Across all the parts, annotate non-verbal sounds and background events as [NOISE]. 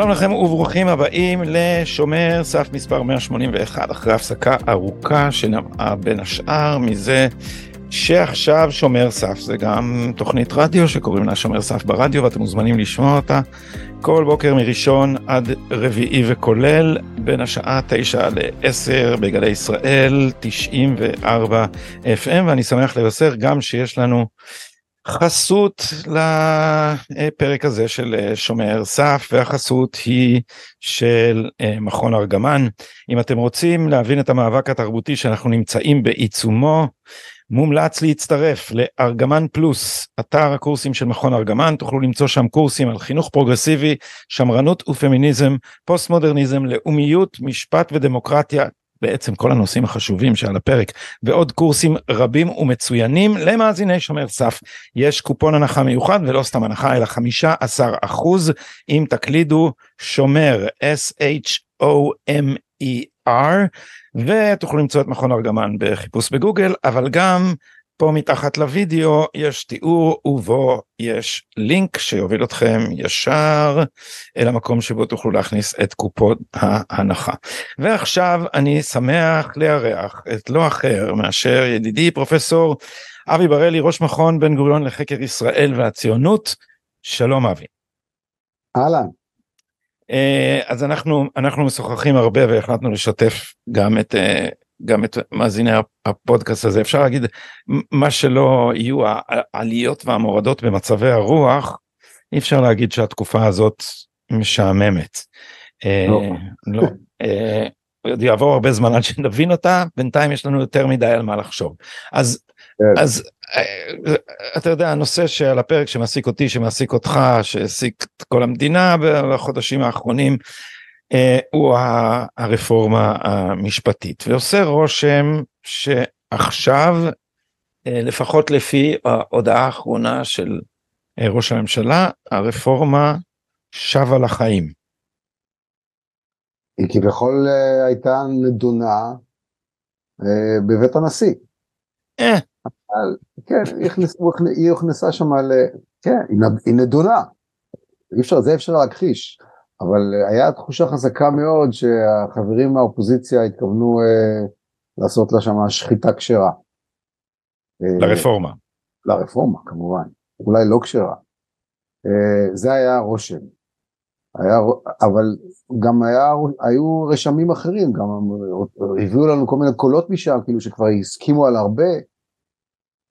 שלום לכם וברוכים הבאים לשומר סף מספר 181 אחרי הפסקה ארוכה שנבעה בין השאר מזה שעכשיו שומר סף. זה גם תוכנית רדיו שקוראים לה שומר סף ברדיו ואתם מוזמנים לשמוע אותה כל בוקר מראשון עד רביעי וכולל בין השעה 9 ל-10 בגלי ישראל 94 FM ואני שמח לבשר גם שיש לנו חסות לפרק הזה של שומר סף והחסות היא של מכון ארגמן. אם אתם רוצים להבין את המאבק התרבותי שאנחנו נמצאים בעיצומו מומלץ להצטרף לארגמן פלוס אתר הקורסים של מכון ארגמן. תוכלו למצוא שם קורסים על חינוך פרוגרסיבי שמרנות ופמיניזם פוסט מודרניזם לאומיות משפט ודמוקרטיה בעצם כל הנושאים החשובים שעל הפרק ועוד קורסים רבים ומצוינים. למאזיני שומר סף יש קופון הנחה מיוחד ולא סתם הנחה אלא 15 אחוז. אם תקלידו שומר s-h-o-m-e-r ותוכלו למצוא את מכון ארגמן בחיפוש בגוגל אבל גם פה מתחת לוידאו יש תיאור ובו יש לינק שיוביל אתכם ישר אל המקום שבו תוכלו להכניס את קופות ההנחה. ועכשיו אני שמח לארח את לא אחר מאשר ידידי פרופסור אבי בראלי ראש מכון בן גוריון לחקר ישראל והציונות שלום אבי. אהלן. אז אנחנו אנחנו משוחחים הרבה והחלטנו לשתף גם את גם את מאזיני הפודקאסט הזה אפשר להגיד מה שלא יהיו העליות והמורדות במצבי הרוח אי אפשר להגיד שהתקופה הזאת משעממת. לא. לא. עוד יעבור הרבה זמן עד שנבין אותה בינתיים יש לנו יותר מדי על מה לחשוב אז כן. אז אתה יודע הנושא שעל הפרק שמעסיק אותי שמעסיק אותך שהעסיק את כל המדינה בחודשים האחרונים הוא הרפורמה המשפטית ועושה רושם שעכשיו לפחות לפי ההודעה האחרונה של ראש הממשלה הרפורמה שבה לחיים. היא כביכול הייתה נדונה בבית הנשיא. אה. אבל, כן, היא הוכנסה שם ל... כן, היא נדונה. אי אפשר, זה אפשר להכחיש. אבל היה תחושה חזקה מאוד שהחברים מהאופוזיציה התכוונו אה, לעשות לה שם שחיטה כשרה. לרפורמה. אה, לרפורמה כמובן, אולי לא כשרה. אה, זה היה הרושם. היה, אבל גם היה, היו רשמים אחרים, גם הביאו לנו כל מיני קולות משם, כאילו שכבר הסכימו על הרבה.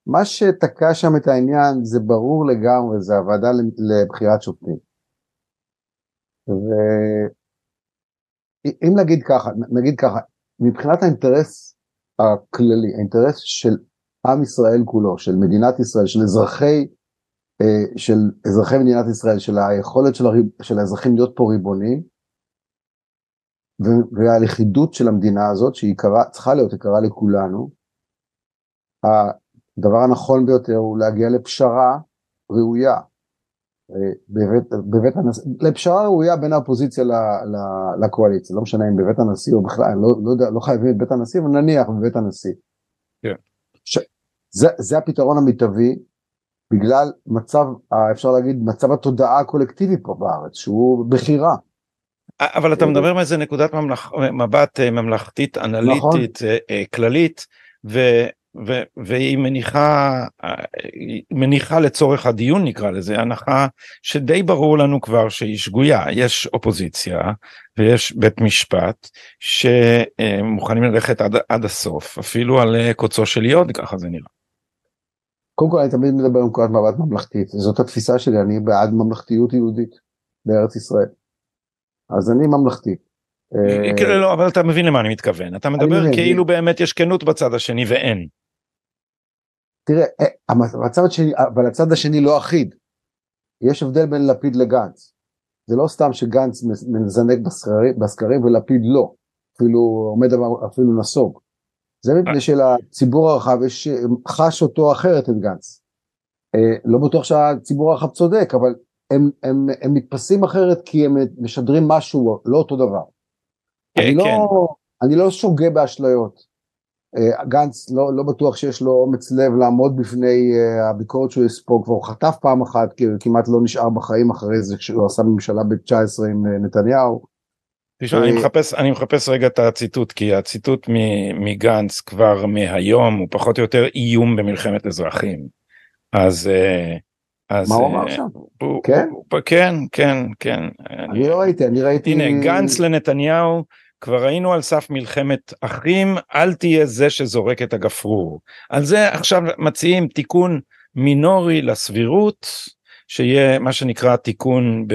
מה שתקע שם את העניין זה ברור לגמרי, זה הוועדה לבחירת שופטים. ואם נגיד ככה, נגיד ככה, מבחינת האינטרס הכללי, האינטרס של עם ישראל כולו, של מדינת ישראל, של אזרחי, אה, של אזרחי מדינת ישראל, של היכולת של, הריב, של האזרחים להיות פה ריבונים, והלכידות של המדינה הזאת, שהיא קרה, צריכה להיות יקרה לכולנו, הדבר הנכון ביותר הוא להגיע לפשרה ראויה, בבית, בבית הנשיא, לפשרה ראויה בין האופוזיציה ל, ל, לקואליציה, לא משנה אם בבית הנשיא או בכלל, לא, לא, יודע, לא חייבים את בית הנשיא, אבל נניח בבית הנשיא. כן. ש, זה, זה הפתרון המיטבי, בגלל מצב, אפשר להגיד, מצב התודעה הקולקטיבי פה בארץ, שהוא בחירה. אבל אתה מדבר מאיזה נקודת ממלכ... מבט אה, ממלכתית אנליטית נכון. אה, כללית, ו... ו- והיא מניחה מניחה לצורך הדיון נקרא לזה הנחה שדי ברור לנו כבר שהיא שגויה יש אופוזיציה ויש בית משפט שמוכנים ללכת עד, עד הסוף אפילו על קוצו של יוד ככה זה נראה. קודם כל אני תמיד מדבר עם נקודת מבט ממלכתית זאת התפיסה שלי אני בעד ממלכתיות יהודית בארץ ישראל. אז אני ממלכתי. כאילו לא אבל אתה מבין למה אני מתכוון אתה מדבר כאילו באמת יש כנות בצד השני ואין. תראה, אה, הצד השני, אבל הצד השני לא אחיד. יש הבדל בין לפיד לגנץ. זה לא סתם שגנץ מזנק בסקרים ולפיד לא, אפילו עומד אפילו נסוג. זה מפני אה. שלציבור הרחב יש, חש אותו אחרת את גנץ. אה, לא בטוח שהציבור הרחב צודק, אבל הם, הם, הם מתפסים אחרת כי הם משדרים משהו לא אותו דבר. אני, לא, אני לא שוגה באשליות. אה, גנץ לא, לא בטוח שיש לו אומץ לב לעמוד בפני אה, הביקורת שהוא יספוג, כבר הוא חטף פעם אחת, כי כמעט לא נשאר בחיים אחרי זה כשהוא עשה ממשלה ב-19 עם אה, נתניהו. תשמע, אני מחפש, אני מחפש רגע את הציטוט, כי הציטוט מגנץ כבר מהיום הוא פחות או יותר איום במלחמת אזרחים. אז... אז... מה הוא אמר שם? הוא, כן? הוא, כן, כן, כן. אני לא ראיתי, אני ראיתי... הנה, גנץ לנתניהו. כבר היינו על סף מלחמת אחים, אל תהיה זה שזורק את הגפרור. על זה עכשיו מציעים תיקון מינורי לסבירות, שיהיה מה שנקרא תיקון ב,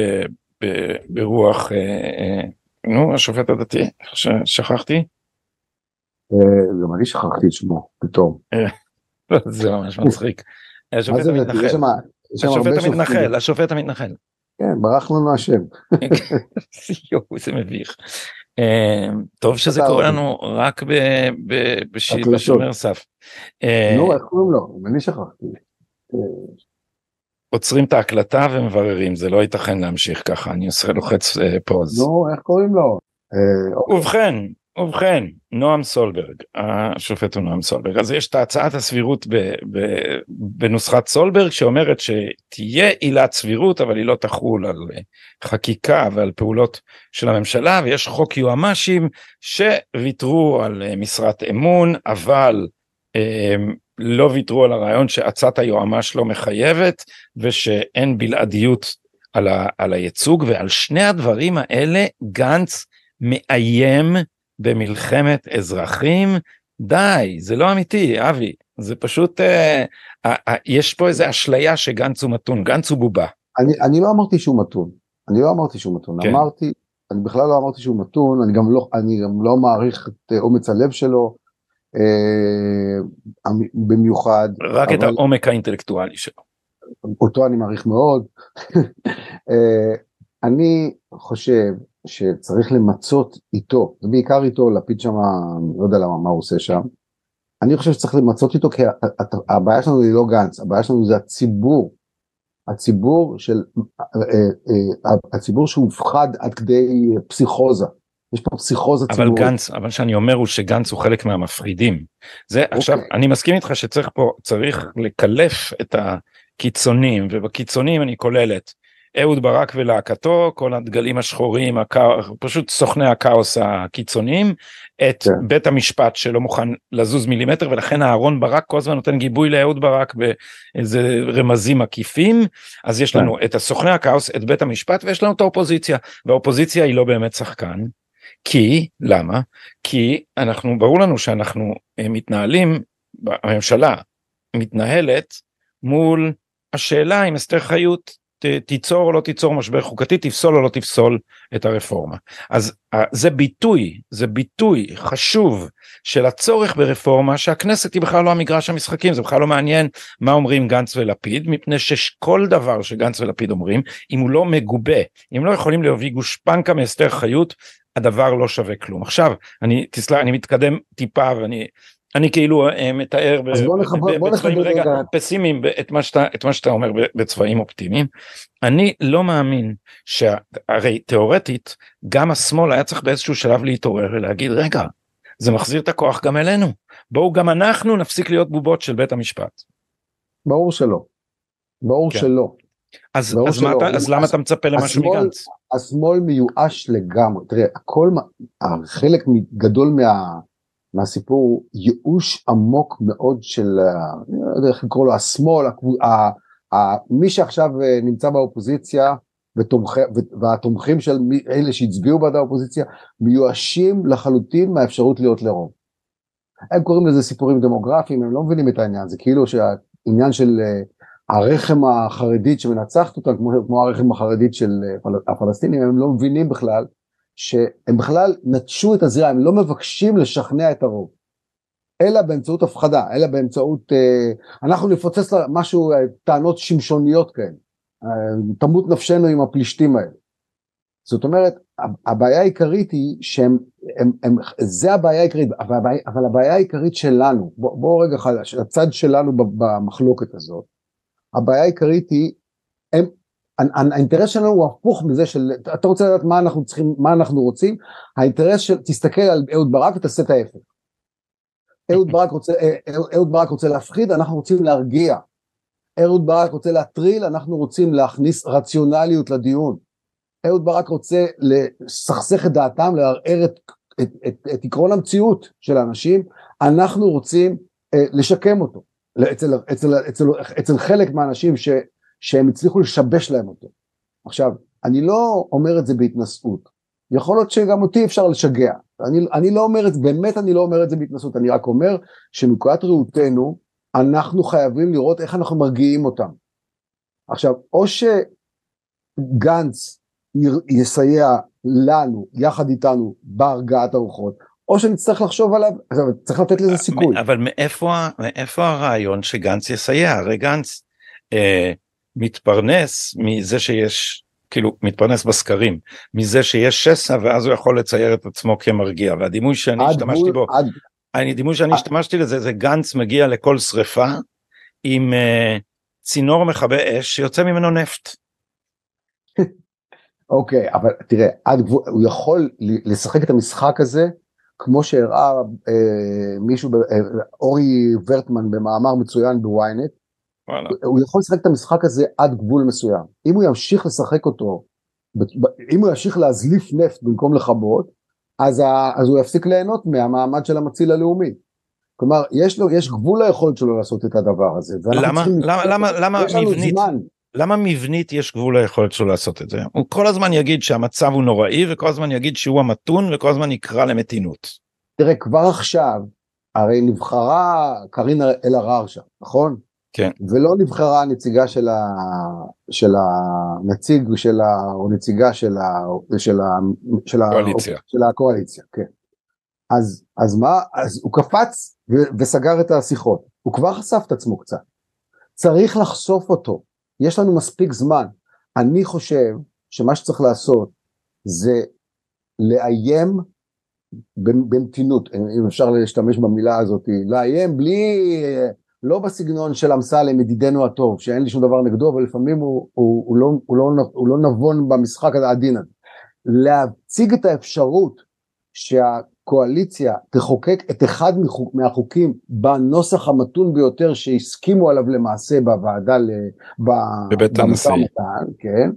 ב, ברוח, אה, אה, נו, השופט הדתי, שכחתי? אה, גם אני שכחתי את שמו, פתאום. אה, [LAUGHS] זה ממש מצחיק. השופט המתנחל. השופט המתנחל, השופט המתנחל. כן, ברח לנו השם. [LAUGHS] יואו, זה מביך. אמ, טוב שזה קורה לנו רק בשומר סף. אה, נו, איך קוראים לו? אני שכחתי. עוצרים את ההקלטה ומבררים, זה לא ייתכן להמשיך ככה, אני עושה לוחץ פוז. אה, נו, איך קוראים לו? אה, ובכן, ובכן, נועם סולברג, השופט הוא נועם סולברג, אז יש את הצעת הסבירות ב, ב, בנוסחת סולברג שאומרת שתהיה עילת סבירות אבל היא לא תחול על חקיקה ועל פעולות של הממשלה ויש חוק יועמ"שים שוויתרו על משרת אמון אבל אה, לא ויתרו על הרעיון שעצת היועמ"ש לא מחייבת ושאין בלעדיות על, ה, על הייצוג ועל שני הדברים האלה גנץ מאיים במלחמת אזרחים, די, זה לא אמיתי, אבי, זה פשוט, אה, אה, אה, יש פה איזה אשליה שגנץ הוא מתון, גנץ הוא בובה. אני, אני לא אמרתי שהוא מתון, אני לא אמרתי שהוא מתון, כן. אמרתי, אני בכלל לא אמרתי שהוא מתון, אני גם לא, אני גם לא מעריך את אה, אומץ הלב שלו, אה, במיוחד. רק אבל, את העומק האינטלקטואלי שלו. אותו אני מעריך מאוד. [LAUGHS] אה, אני חושב שצריך למצות איתו, ובעיקר איתו, לפיד שם, לא יודע למה, מה הוא עושה שם. אני חושב שצריך למצות איתו, כי הבעיה שלנו היא לא גנץ, הבעיה שלנו זה הציבור. הציבור של, אה, אה, אה, הציבור שהופחד עד כדי פסיכוזה. יש פה פסיכוזה ציבורית. אבל גנץ, אבל שאני אומר הוא שגנץ הוא חלק מהמפחידים. זה okay. אוקיי. עכשיו, אני מסכים איתך שצריך פה, צריך לקלף את הקיצונים, ובקיצונים אני כוללת אהוד ברק ולהקתו, כל הדגלים השחורים, הקא... פשוט סוכני הכאוס הקיצוניים, את כן. בית המשפט שלא מוכן לזוז מילימטר ולכן אהרון ברק כל הזמן נותן גיבוי לאהוד ברק באיזה רמזים עקיפים, אז יש לנו כן. את הסוכני הכאוס, את בית המשפט ויש לנו את האופוזיציה, והאופוזיציה היא לא באמת שחקן, כי, למה? כי אנחנו, ברור לנו שאנחנו אה, מתנהלים, הממשלה מתנהלת מול השאלה אם אסתר חיות תיצור או לא תיצור משבר חוקתי, תפסול או לא תפסול את הרפורמה. אז זה ביטוי, זה ביטוי חשוב של הצורך ברפורמה שהכנסת היא בכלל לא המגרש המשחקים, זה בכלל לא מעניין מה אומרים גנץ ולפיד, מפני שכל דבר שגנץ ולפיד אומרים, אם הוא לא מגובה, אם לא יכולים להביא גושפנקה מאסתר חיות, הדבר לא שווה כלום. עכשיו, אני, תסלח, אני מתקדם טיפה ואני אני כאילו אה, מתאר בצבעים רגע פסימיים את מה שאתה את מה שאתה אומר בצבעים אופטימיים. אני לא מאמין שהרי תאורטית גם השמאל היה צריך באיזשהו שלב להתעורר ולהגיד רגע זה מחזיר את הכוח גם אלינו בואו גם אנחנו נפסיק להיות בובות של בית המשפט. ברור שלא. ברור כן. שלא. אז, אז, שלא. אתה, אז למה אתה מצפה למשהו מגנץ? השמאל מיואש לגמרי תראה הכל חלק גדול מה. מהסיפור ייאוש עמוק מאוד של, אני לא יודע איך לקרוא לו, השמאל, מי שעכשיו אה, נמצא באופוזיציה ותומכ, והתומכים של אלה שהצביעו בעד האופוזיציה מיואשים לחלוטין מהאפשרות להיות לרוב. הם קוראים לזה סיפורים דמוגרפיים, הם לא מבינים את העניין, זה כאילו שהעניין של אה, הרחם החרדית שמנצחת אותם, כמו, כמו הרחם החרדית של אה, הפלסטינים, הם לא מבינים בכלל שהם בכלל נטשו את הזירה, הם לא מבקשים לשכנע את הרוב, אלא באמצעות הפחדה, אלא באמצעות, אה, אנחנו נפוצץ משהו, אה, טענות שמשוניות כאלה, אה, תמות נפשנו עם הפלישתים האלה. זאת אומרת, הבעיה העיקרית היא שהם, הם, הם, זה הבעיה העיקרית, אבל הבעיה, אבל הבעיה העיקרית שלנו, בואו בוא רגע, הצד שלנו במחלוקת הזאת, הבעיה העיקרית היא, הם, האינטרס שלנו הוא הפוך מזה של אתה רוצה לדעת מה אנחנו צריכים מה אנחנו רוצים האינטרס של תסתכל על אהוד ברק ותעשה את ההפך. אהוד ברק רוצה, אה, אהוד ברק רוצה להפחיד, אנחנו רוצים להרגיע. אהוד ברק רוצה להטריל, אנחנו רוצים להכניס רציונליות לדיון. אהוד ברק רוצה לסכסך את דעתם, לערער את, את, את, את עקרון המציאות של האנשים, אנחנו רוצים אה, לשקם אותו. אצל, אצל, אצל, אצל חלק מהאנשים ש, שהם הצליחו לשבש להם אותו. עכשיו, אני לא אומר את זה בהתנשאות, יכול להיות שגם אותי אפשר לשגע, אני, אני לא אומר את זה, באמת אני לא אומר את זה בהתנשאות, אני רק אומר שמנקודת ראותנו, אנחנו חייבים לראות איך אנחנו מרגיעים אותם. עכשיו, או שגנץ יסייע לנו, יחד איתנו, בהרגעת הרוחות, או שנצטרך לחשוב עליו, צריך לתת לזה סיכוי. אבל מאיפה, מאיפה הרעיון שגנץ יסייע? הרי גנץ אה, מתפרנס מזה שיש, כאילו, מתפרנס בסקרים, מזה שיש שסע ואז הוא יכול לצייר את עצמו כמרגיע, והדימוי שאני השתמשתי בו, עד... הדימוי שאני השתמשתי לזה זה גנץ מגיע לכל שריפה עם אה, צינור מכבה אש שיוצא ממנו נפט. [LAUGHS] אוקיי, אבל תראה, עד גבול, הוא יכול לשחק את המשחק הזה כמו שהראה אה, מישהו, אה, אורי ורטמן במאמר מצוין בוויינט, הוא יכול לשחק את המשחק הזה עד גבול מסוים. אם הוא ימשיך לשחק אותו, אם הוא ימשיך להזליף נפט במקום לכבות, אז, ה, אז הוא יפסיק ליהנות מהמעמד של המציל הלאומי. כלומר, יש לו, יש גבול ליכולת שלו לעשות את הדבר הזה. למה, למה, למה, למה מבנית, למה מבנית יש גבול ליכולת שלו לעשות את זה? הוא כל הזמן יגיד שהמצב הוא נוראי וכל הזמן יגיד שהוא המתון וכל הזמן יקרא למתינות. תראה כבר עכשיו הרי נבחרה קארין אלהרר שם נכון? כן. ולא נבחרה הנציגה של, ה, של הנציג של ה, או נציגה של, ה, של, ה, של, הקואליציה. של הקואליציה, כן. אז, אז מה, אז הוא קפץ ו, וסגר את השיחות, הוא כבר חשף את עצמו קצת. צריך לחשוף אותו, יש לנו מספיק זמן. אני חושב שמה שצריך לעשות זה לאיים במתינות, אם אפשר להשתמש במילה הזאת, לאיים בלי, לא בסגנון של אמסלם ידידנו הטוב, שאין לי שום דבר נגדו, אבל לפעמים הוא, הוא, הוא, לא, הוא, לא, הוא לא נבון במשחק העדין הזה. להציג את האפשרות שה... קואליציה תחוקק את אחד מהחוקים בנוסח המתון ביותר שהסכימו עליו למעשה בוועדה, בבית הנשיא, כן,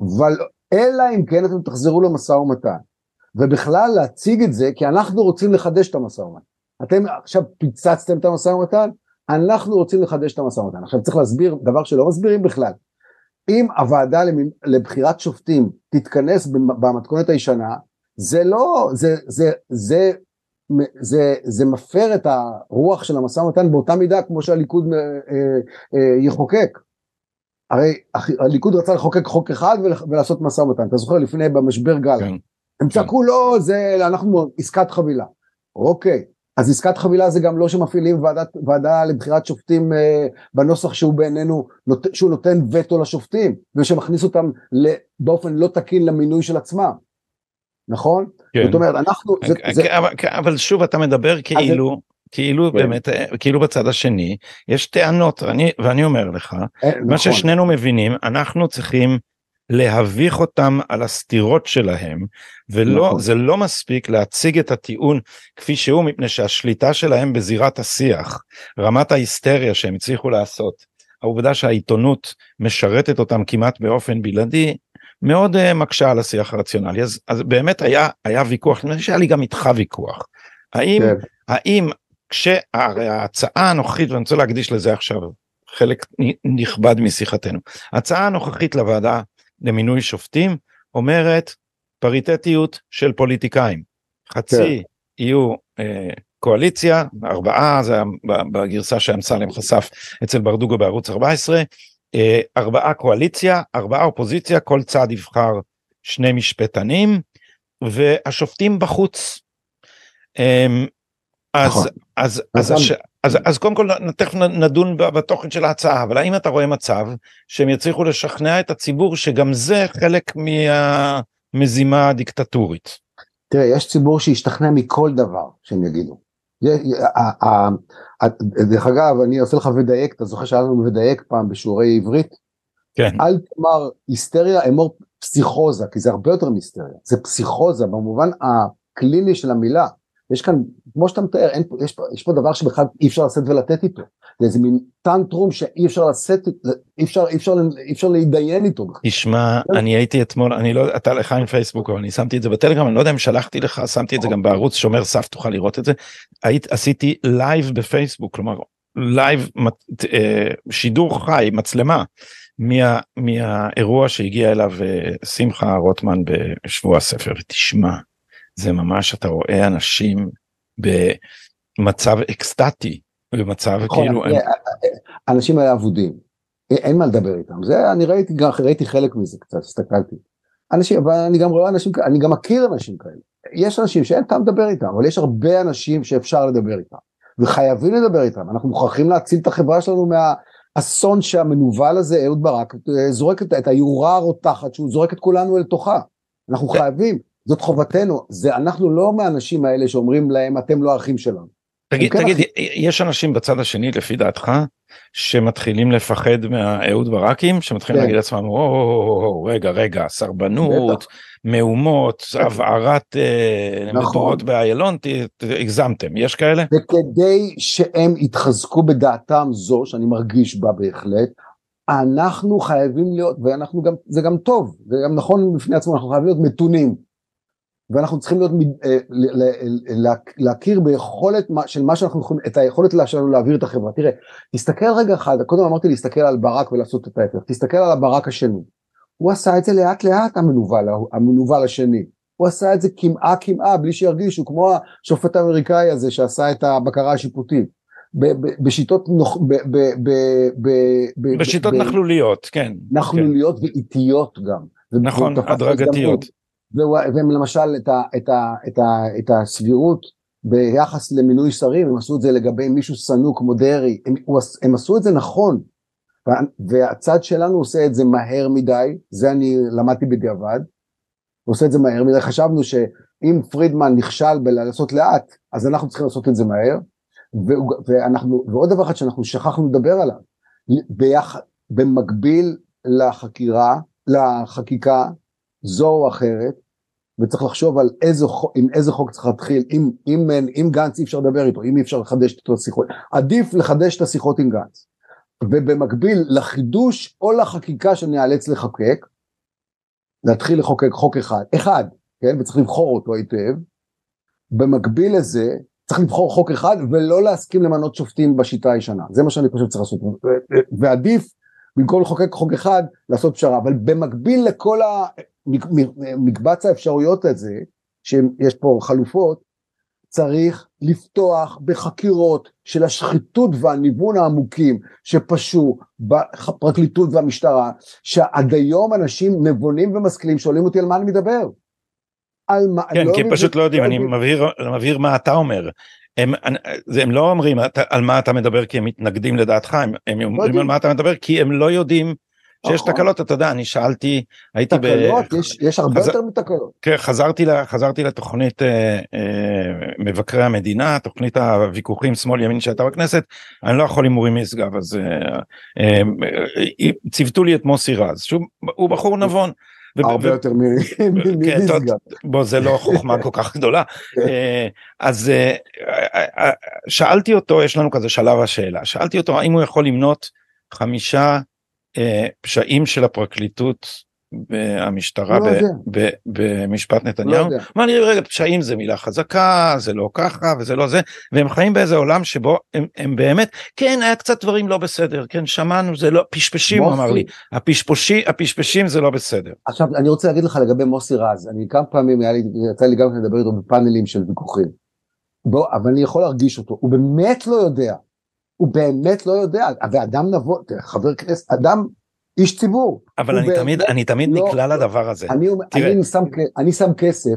אבל אלא אם כן אתם תחזרו למשא ומתן, ובכלל להציג את זה כי אנחנו רוצים לחדש את המשא ומתן. אתם עכשיו פיצצתם את המשא ומתן, אנחנו רוצים לחדש את המשא ומתן. עכשיו צריך להסביר דבר שלא מסבירים בכלל. אם הוועדה לבחירת שופטים תתכנס במתכונת הישנה, זה לא, זה, זה, זה, זה, זה מפר את הרוח של המשא ומתן באותה מידה כמו שהליכוד אה, אה, יחוקק. הרי הליכוד רצה לחוקק חוק אחד ולעשות משא ומתן, אתה זוכר לפני במשבר גל, כן. הם צעקו לא, זה אנחנו עסקת חבילה. אוקיי, אז עסקת חבילה זה גם לא שמפעילים ועדת, ועדה לבחירת שופטים אה, בנוסח שהוא בעינינו, נות, שהוא נותן וטו לשופטים, ושמכניס אותם באופן לא תקין למינוי של עצמם. נכון? כן. זאת אומרת אנחנו... זה, כן, זה... אבל, כן, אבל שוב אתה מדבר כאילו, זה... כאילו כן. באמת, כאילו בצד השני יש טענות, אני, ואני אומר לך, אה, נכון. מה ששנינו מבינים, אנחנו צריכים להביך אותם על הסתירות שלהם, ולא, נכון. זה לא מספיק להציג את הטיעון כפי שהוא, מפני שהשליטה שלהם בזירת השיח, רמת ההיסטריה שהם הצליחו לעשות, העובדה שהעיתונות משרתת אותם כמעט באופן בלעדי, מאוד uh, מקשה על השיח הרציונלי אז, אז באמת היה היה ויכוח חושב שהיה לי גם איתך ויכוח האם כן. האם כשההצעה הנוכחית ואני רוצה להקדיש לזה עכשיו חלק נכבד משיחתנו ההצעה הנוכחית לוועדה למינוי שופטים אומרת פריטטיות של פוליטיקאים חצי כן. יהיו uh, קואליציה ארבעה זה בגרסה שאמסלם חשף אצל ברדוגו בערוץ 14 אה, ארבעה קואליציה, ארבעה אופוזיציה, כל צד יבחר שני משפטנים, והשופטים בחוץ. אמ, אז, נכון. אז, אז, אז, אז, אז קודם כל תכף נדון בתוכן של ההצעה, אבל האם אתה רואה מצב שהם יצליחו לשכנע את הציבור שגם זה חלק מהמזימה הדיקטטורית? תראה, יש ציבור שישתכנע מכל דבר שהם יגידו. דרך אגב, אני עושה לך ודייק, אתה זוכר שהיה לנו ודייק פעם בשיעורי עברית? כן. אל תאמר היסטריה, אמור פסיכוזה, כי זה הרבה יותר מהיסטריה, זה פסיכוזה במובן הקליני של המילה. יש כאן, כמו שאתה מתאר, אין, יש, פה, יש פה דבר שבכלל אי אפשר לשאת ולתת איתו. זה איזה מין טנטרום שאי אפשר לשאת, אי אפשר, אי אפשר, אי אפשר להתדיין איתו. תשמע, אני הייתי אתמול, אני לא, אתה לא חי עם פייסבוק, אבל אני שמתי את זה בטלגרם, אני לא יודע אם שלחתי לך, שמתי את זה גם בערוץ שומר סף, תוכל לראות את זה. היית, עשיתי לייב בפייסבוק, כלומר, לייב, אה, שידור חי, מצלמה, מה, מהאירוע שהגיע אליו אה, שמחה רוטמן בשבוע הספר, ותשמע, זה ממש, אתה רואה אנשים במצב אקסטטי, במצב נכון, כאילו... אה, אנשים האלה אבודים, אין מה לדבר איתם, זה אני ראיתי, ראיתי חלק מזה קצת, הסתכלתי. אנשים, אבל אני גם רואה אנשים, אני גם מכיר אנשים כאלה. יש אנשים שאין טעם לדבר איתם, אבל יש הרבה אנשים שאפשר לדבר איתם, וחייבים לדבר איתם, אנחנו מוכרחים להציל את החברה שלנו מהאסון שהמנוול הזה, אהוד ברק, זורק את, את היורה הרותחת שהוא זורק את כולנו אל תוכה. אנחנו חייבים, זאת חובתנו, זה אנחנו לא מהאנשים האלה שאומרים להם אתם לא האחים שלנו. תגיד, תגיד, יש אנשים בצד השני לפי דעתך שמתחילים לפחד מהאהוד ברקים שמתחילים כן. להגיד לעצמם או רגע רגע סרבנות מהומות הבערת אה, נכון. מדורות באיילון הגזמתם יש כאלה? וכדי שהם יתחזקו בדעתם זו שאני מרגיש בה בהחלט אנחנו חייבים להיות ואנחנו גם זה גם טוב זה גם נכון בפני עצמו אנחנו חייבים להיות מתונים. ואנחנו צריכים להיות, אה, להכיר ביכולת של מה שאנחנו יכולים, את היכולת שלנו להעביר את החברה. תראה, תסתכל רגע אחד, קודם אמרתי להסתכל על ברק ולעשות את ההפך, תסתכל על הברק השני. הוא עשה את זה לאט לאט המנוול, המנוול השני. הוא עשה את זה כמעה כמעה בלי שירגישו, כמו השופט האמריקאי הזה שעשה את הבקרה השיפוטית. בשיטות נוח... בשיטות נכלוליות, כן. נכלוליות ואיטיות גם. נכון, הדרגתיות. והם למשל את, ה, את, ה, את, ה, את הסבירות ביחס למינוי שרים, הם עשו את זה לגבי מישהו שנוא כמו דרעי, הם, הם עשו את זה נכון, והצד שלנו עושה את זה מהר מדי, זה אני למדתי בדיעבד, הוא עושה את זה מהר מדי, חשבנו שאם פרידמן נכשל בלעשות לאט, אז אנחנו צריכים לעשות את זה מהר, ואנחנו, ועוד דבר אחד שאנחנו שכחנו לדבר עליו, ביח, במקביל לחקירה, לחקיקה, זו או אחרת, וצריך לחשוב על איזה, עם איזה חוק צריך להתחיל, אם, אם, אם גנץ אי אפשר לדבר איתו, אם אי אפשר לחדש את השיחות, עדיף לחדש את השיחות עם גנץ. ובמקביל לחידוש או לחקיקה שניאלץ לחוקק, להתחיל לחוקק חוק אחד, אחד, כן, וצריך לבחור אותו היטב, במקביל לזה צריך לבחור חוק אחד ולא להסכים למנות שופטים בשיטה הישנה, זה מה שאני חושב שצריך לעשות, ועדיף במקום לחוקק חוק אחד לעשות פשרה, אבל במקביל לכל מקבץ האפשרויות הזה, שיש פה חלופות, צריך לפתוח בחקירות של השחיתות והניוון העמוקים שפשו בפרקליטות והמשטרה, שעד היום אנשים נבונים ומשכילים שואלים אותי על מה אני מדבר. על מה, כן, לא כי פשוט לא יודעים, אני מבהיר, מבהיר מה אתה אומר. הם, הם לא אומרים על מה אתה מדבר כי הם מתנגדים לדעתך, הם, הם לא אומרים על מה אתה מדבר כי הם לא יודעים שיש נכון. תקלות אתה יודע אני שאלתי הייתי תקלות ב... יש, יש הרבה חז... יותר מתקלות. כן חזרתי ל... חזרתי לתוכנית אה, אה, מבקרי המדינה תוכנית הוויכוחים שמאל ימין שהייתה בכנסת אני לא יכול הימורים משגב אז אה, אה, אה, ציוותו לי את מוסי רז שהוא בחור נבון. הרבה יותר כן, ממשגב. בוא זה לא חוכמה כל כך גדולה. כן. אה, אז אה, אה, שאלתי אותו יש לנו כזה שלב השאלה שאלתי אותו האם הוא יכול למנות חמישה פשעים של הפרקליטות והמשטרה לא במשפט נתניהו. לא אמר לי רגע פשעים זה מילה חזקה זה לא ככה וזה לא זה והם חיים באיזה עולם שבו הם, הם באמת כן היה קצת דברים לא בסדר כן שמענו זה לא פשפשים הוא אמר לי הפשפשי, הפשפשים זה לא בסדר. עכשיו אני רוצה להגיד לך לגבי מוסי רז אני כמה פעמים היה לי יצא לי גם לדבר איתו בפאנלים של ויכוחים. בוא אבל אני יכול להרגיש אותו הוא באמת לא יודע הוא באמת לא יודע, ואדם נבוא, חבר כנסת, אדם, איש ציבור. אבל אני תמיד, אני תמיד לא, נקלע לדבר הזה. אני, אני, שם, אני שם כסף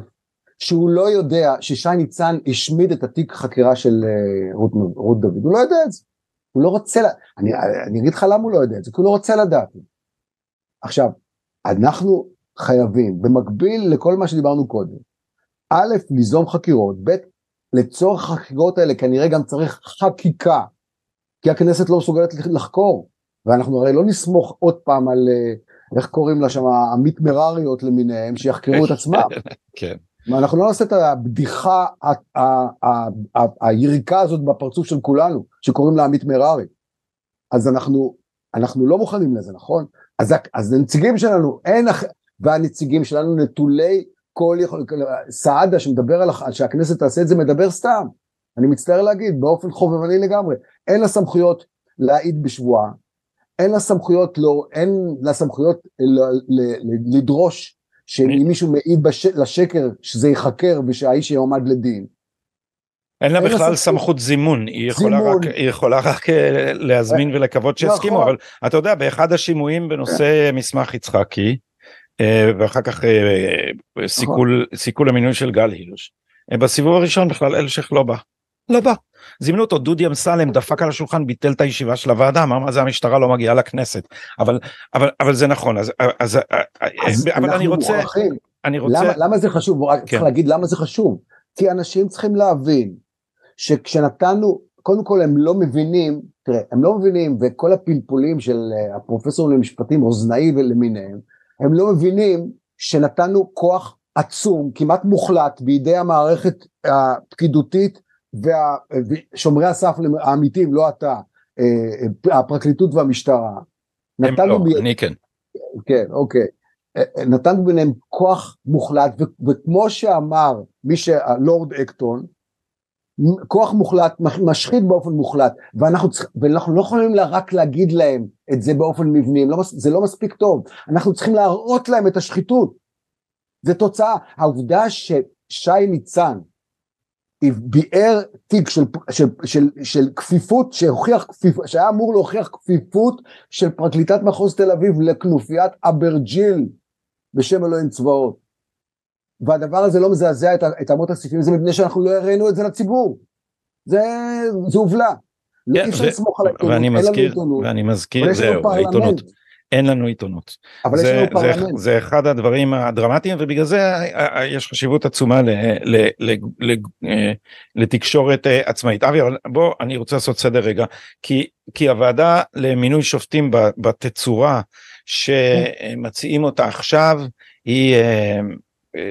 שהוא לא יודע ששי ניצן השמיד את התיק חקירה של uh, רות, רות דוד, הוא לא יודע את זה. הוא לא רוצה, אני, אני אגיד לך למה הוא לא יודע את זה, כי הוא לא רוצה לדעת. עכשיו, אנחנו חייבים, במקביל לכל מה שדיברנו קודם, א', ליזום חקירות, ב', לצורך החקירות האלה כנראה גם צריך חקיקה כי הכנסת לא מסוגלת לחקור, ואנחנו הרי לא נסמוך עוד פעם על, אה, איך קוראים לה שם, המתמרריות למיניהם, שיחקרו את עצמם. [LAUGHS] כן. אנחנו לא נעשה את הבדיחה, היריקה הזאת בפרצוף של כולנו, שקוראים לה עמית מררי. אז אנחנו, אנחנו לא מוכנים לזה, נכון? אז, אז הנציגים שלנו, אין, והנציגים שלנו נטולי כל יכול, סעדה שמדבר על, שהכנסת תעשה את זה, מדבר סתם. אני מצטער להגיד, באופן חובבני לגמרי. אין לה סמכויות להעיד בשבועה, אין לה סמכויות, לא, אין לה סמכויות ל, ל, ל, לדרוש שאם מישהו מעיד בש... לשקר, שזה ייחקר ושהאיש יועמד לדין. אין לה בכלל סמכות זימון, היא יכולה זימון. רק, היא יכולה רק אה, להזמין אה, ולקוות שיסכימו, נכון. אבל אתה יודע, באחד השימועים בנושא מסמך יצחקי, אה, ואחר כך סיכול, נכון. סיכול המינוי של גל הירש, בסיבוב הראשון בכלל אלשיך לא בא, לא בא. זימנו אותו, דודי אמסלם דפק על השולחן, ביטל את הישיבה של הוועדה, אמר מה זה המשטרה לא מגיעה לכנסת, אבל, אבל, אבל זה נכון, אז, אז, אז אבל אני רוצה, אני רוצה, למה, למה זה חשוב, כן. צריך להגיד למה זה חשוב, כי אנשים צריכים להבין שכשנתנו, קודם כל הם לא מבינים, תראה, הם לא מבינים, וכל הפלפולים של אה, הפרופסורים למשפטים, אוזנאי ולמיניהם, הם לא מבינים שנתנו כוח עצום, כמעט מוחלט, בידי המערכת הפקידותית ושומרי הסף האמיתיים, לא אתה, אה, הפרקליטות והמשטרה. הם לא, ב... אני כן. כן, אוקיי. אה, אה, נתנו ביניהם כוח מוחלט, וכמו שאמר מי שהלורד אקטון, כוח מוחלט, משחית באופן מוחלט, ואנחנו, ואנחנו לא יכולים רק להגיד להם את זה באופן מבני, לא, זה לא מספיק טוב, אנחנו צריכים להראות להם את השחיתות. זה תוצאה, העובדה ששי ניצן ביער תיק של, של, של, של כפיפות שהוכיח, כפיפ, שהיה אמור להוכיח כפיפות של פרקליטת מחוז תל אביב לכנופיית אברג'יל בשם אלוהים צבאות. והדבר הזה לא מזעזע את, את אמות הסיפים, זה מפני שאנחנו לא הראינו את זה לציבור. זה, זה הובלה. לא אי אפשר לסמוך על העיתונות, אין לנו עיתונות. ואני מזכיר, זהו, העיתונות. אין לנו עיתונות. אבל זה, יש לנו פרלמנט. זה, זה אחד הדברים הדרמטיים ובגלל זה יש חשיבות עצומה ל, ל, ל, ל, לתקשורת עצמאית. אבי, אבל בוא, אני רוצה לעשות סדר רגע, כי, כי הוועדה למינוי שופטים בתצורה שמציעים אותה עכשיו היא אה,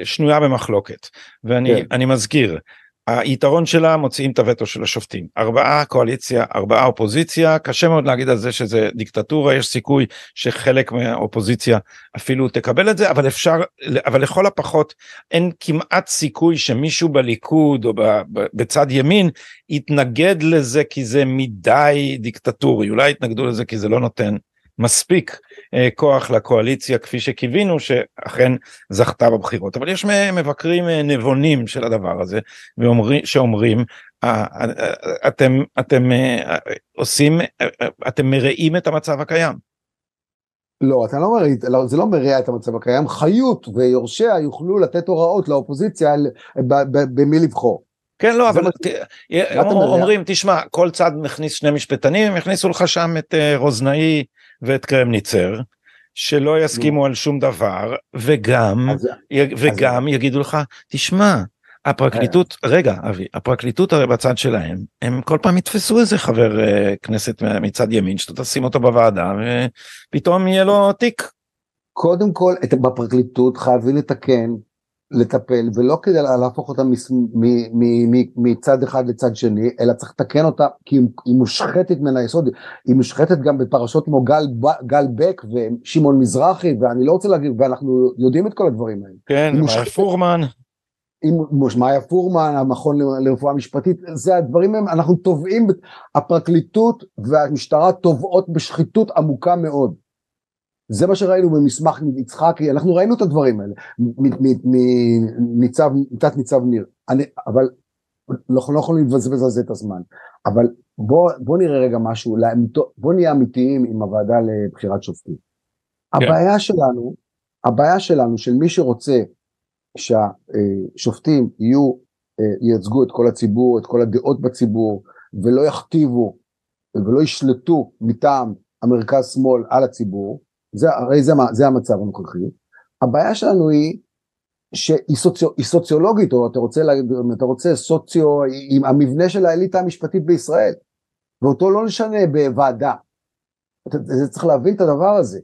שנויה במחלוקת. ואני כן. מזכיר, היתרון שלה מוציאים את הווטו של השופטים. ארבעה קואליציה ארבעה אופוזיציה. קשה מאוד להגיד על זה שזה דיקטטורה יש סיכוי שחלק מהאופוזיציה אפילו תקבל את זה אבל אפשר אבל לכל הפחות אין כמעט סיכוי שמישהו בליכוד או בצד ימין יתנגד לזה כי זה מדי דיקטטורי. אולי יתנגדו לזה כי זה לא נותן מספיק אה, כוח לקואליציה כפי שקיווינו שאכן זכתה בבחירות אבל יש מבקרים אה, נבונים של הדבר הזה ואומרים שאומרים אה, אתם אתם עושים אתם מרעים את המצב הקיים. לא אתה לא מראה לא, זה לא מרע את המצב הקיים חיות ויורשיה יוכלו לתת הוראות לאופוזיציה במי לבחור. כן לא אבל אומרים תשמע כל צד מכניס שני משפטנים הם יכניסו לך שם את רוזנאי ואת קרמניצר, שלא יסכימו על שום דבר, וגם, אז, וגם אז... יגידו לך, תשמע, הפרקליטות, אה. רגע אבי, הפרקליטות הרי בצד שלהם, הם כל פעם יתפסו איזה חבר uh, כנסת מצד ימין, שאתה תשים אותו בוועדה, ופתאום יהיה לו תיק. קודם כל, בפרקליטות חייבים לתקן לטפל ולא כדי להפוך אותה מצד אחד לצד שני אלא צריך לתקן אותה כי היא מושחתת מן היסוד היא מושחתת גם בפרשות כמו גל, גל בק ושמעון מזרחי ואני לא רוצה להגיד ואנחנו יודעים את כל הדברים האלה. כן, מאיה פורמן. מאיה פורמן, המכון לרפואה משפטית, זה הדברים הם, אנחנו תובעים, הפרקליטות והמשטרה תובעות בשחיתות עמוקה מאוד. זה מה שראינו במסמך יצחקי, אנחנו ראינו את הדברים האלה, מניצב, מתת ניצב ניר, אני, אבל אנחנו לא יכולים לבזבז על זה את הזמן, אבל בוא, בוא נראה רגע משהו, בוא נהיה אמיתיייים עם הוועדה לבחירת שופטים. כן. הבעיה שלנו, הבעיה שלנו של מי שרוצה שהשופטים יהיו, ייצגו את כל הציבור, את כל הדעות בציבור, ולא יכתיבו ולא ישלטו מטעם המרכז שמאל על הציבור, זה, הרי זה, זה המצב הנוכחי. הבעיה שלנו היא שהיא סוציו, סוציולוגית, או אתה רוצה, אתה רוצה סוציו, עם המבנה של האליטה המשפטית בישראל, ואותו לא נשנה בוועדה. זה צריך להבין את הדבר הזה.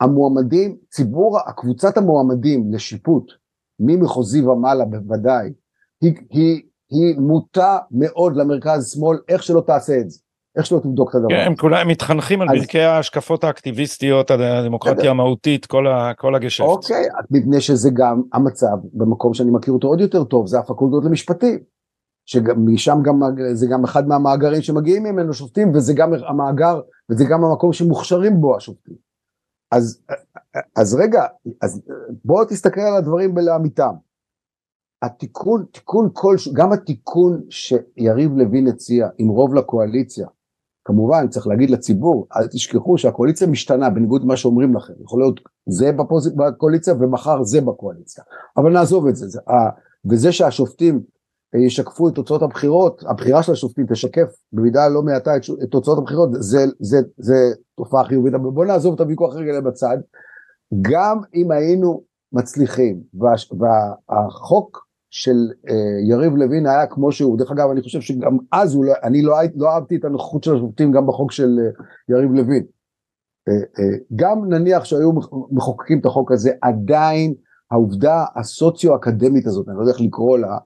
המועמדים, ציבור, קבוצת המועמדים לשיפוט ממחוזי ומעלה בוודאי, היא, היא, היא מוטה מאוד למרכז שמאל, איך שלא תעשה את זה. איך שלא תבדוק את הדבר. כן, הם כולם מתחנכים על ברכי ההשקפות האקטיביסטיות, הדמוקרטיה המהותית, כל הגשפט. אוקיי, מפני שזה גם המצב במקום שאני מכיר אותו עוד יותר טוב, זה הפקולטות למשפטים. שמשם גם, זה גם אחד מהמאגרים שמגיעים ממנו שופטים, וזה גם המאגר, וזה גם המקום שמוכשרים בו השופטים. אז, אז רגע, אז בוא תסתכל על הדברים לאמיתם. התיקון, תיקון כל, גם התיקון שיריב לוין הציע עם רוב לקואליציה, כמובן צריך להגיד לציבור, אל תשכחו שהקואליציה משתנה בניגוד למה שאומרים לכם, יכול להיות זה בפוז... בקואליציה ומחר זה בקואליציה, אבל נעזוב את זה, זה וזה שהשופטים ישקפו את תוצאות הבחירות, הבחירה של השופטים תשקף במידה לא מעטה את, את תוצאות הבחירות, זה, זה, זה תופעה חיובית, אבל בוא נעזוב את הוויכוח רגע בצד, גם אם היינו מצליחים, וה, והחוק של אה, יריב לוין היה כמו שהוא, דרך אגב אני חושב שגם אז הוא לא, אני לא, לא אהבתי את הנוכחות של השופטים גם בחוק של אה, יריב לוין. אה, גם נניח שהיו מחוקקים את החוק הזה, עדיין העובדה הסוציו-אקדמית הזאת, אני לא יודע איך לקרוא לה,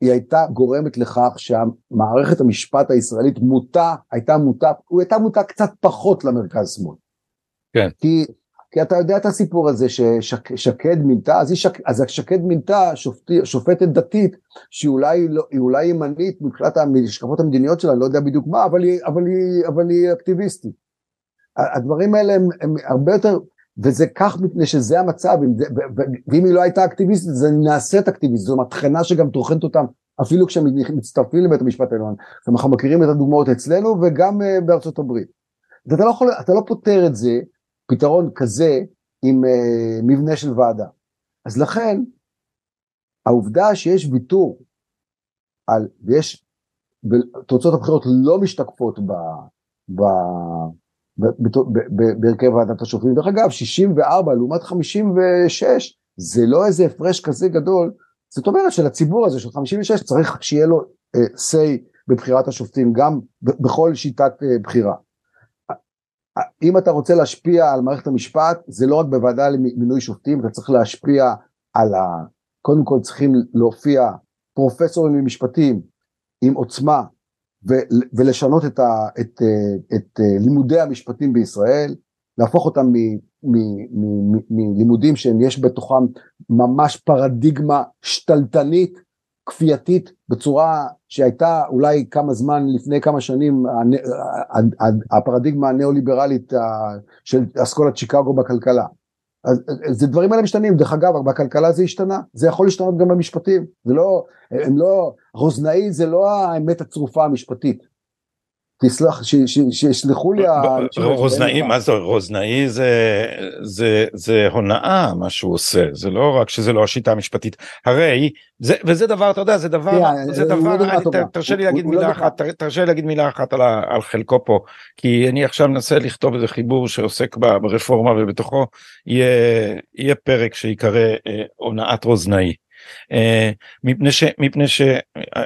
היא הייתה גורמת לכך שהמערכת המשפט הישראלית מוטה, הייתה מוטה, הוא הייתה מוטה קצת פחות למרכז שמאל. כן. כי כי אתה יודע את הסיפור הזה ששקד מינתה, אז, שק, אז שקד מינתה שופטי, שופטת דתית שהיא אולי, לא, אולי ימנית מבחינת המשקפות המדיניות שלה, לא יודע בדיוק מה, אבל היא, אבל היא, אבל היא אקטיביסטית. הדברים האלה הם, הם הרבה יותר, וזה כך מפני שזה המצב, ואם היא לא הייתה אקטיביסטית, זה נעשית אקטיביסטית, זו מטחנה שגם טוחנת אותם, אפילו כשהם מצטרפים לבית המשפט העליון. אנחנו מכירים את הדוגמאות אצלנו וגם אה, בארצות הברית. אתה לא, יכול, אתה לא פותר את זה פתרון כזה עם uh, מבנה של ועדה. אז לכן, העובדה שיש ויתור על, ויש, תוצאות הבחירות לא משתקפות ב, ב, בהרכב ועדת השופטים. דרך אגב, 64 לעומת 56, זה לא איזה הפרש כזה גדול. זאת אומרת שלציבור הזה של 56 צריך שיהיה לו uh, say בבחירת השופטים, גם בכל שיטת uh, בחירה. אם אתה רוצה להשפיע על מערכת המשפט, זה לא רק בוועדה למינוי שופטים, אתה צריך להשפיע על ה... קודם כל צריכים להופיע פרופסורים למשפטנים עם עוצמה ו, ולשנות את, ה, את, את, את לימודי המשפטים בישראל, להפוך אותם מלימודים שיש בתוכם ממש פרדיגמה שתלטנית כפייתית בצורה שהייתה אולי כמה זמן לפני כמה שנים הפרדיגמה הניאו-ליברלית של אסכולת שיקגו בכלכלה. אז זה דברים האלה משתנים, דרך אגב בכלכלה זה השתנה, זה יכול להשתנות גם במשפטים, זה לא, הם לא, רוזנאי זה לא האמת הצרופה המשפטית, תסלח, שיסלחו לי רוזנאי, מה זה רוזנאי זה, זה, זה הונאה מה שהוא עושה, זה לא רק שזה לא השיטה המשפטית, הרי, זה, וזה דבר, אתה יודע, זה דבר, yeah, זה דבר, לא תרשה לי להגיד מילה אחת, תרשה לי להגיד מילה אחת על, על חלקו פה, כי אני עכשיו מנסה לכתוב איזה חיבור שעוסק ברפורמה ובתוכו יהיה, יהיה פרק שיקרא אה, הונאת רוזנאי. אה, מפני, ש, מפני, ש,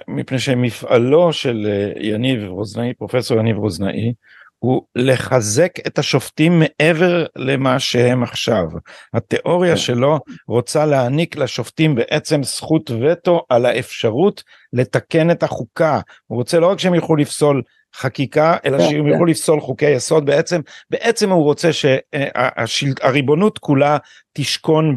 מפני שמפעלו של אה, יניב רוזנאי, פרופסור יניב רוזנאי, הוא לחזק את השופטים מעבר למה שהם עכשיו. התיאוריה כן. שלו רוצה להעניק לשופטים בעצם זכות וטו על האפשרות לתקן את החוקה. הוא רוצה לא רק שהם יוכלו לפסול חקיקה אלא כן, שהם כן. יוכלו לפסול חוקי יסוד בעצם בעצם הוא רוצה שהריבונות כולה תשכון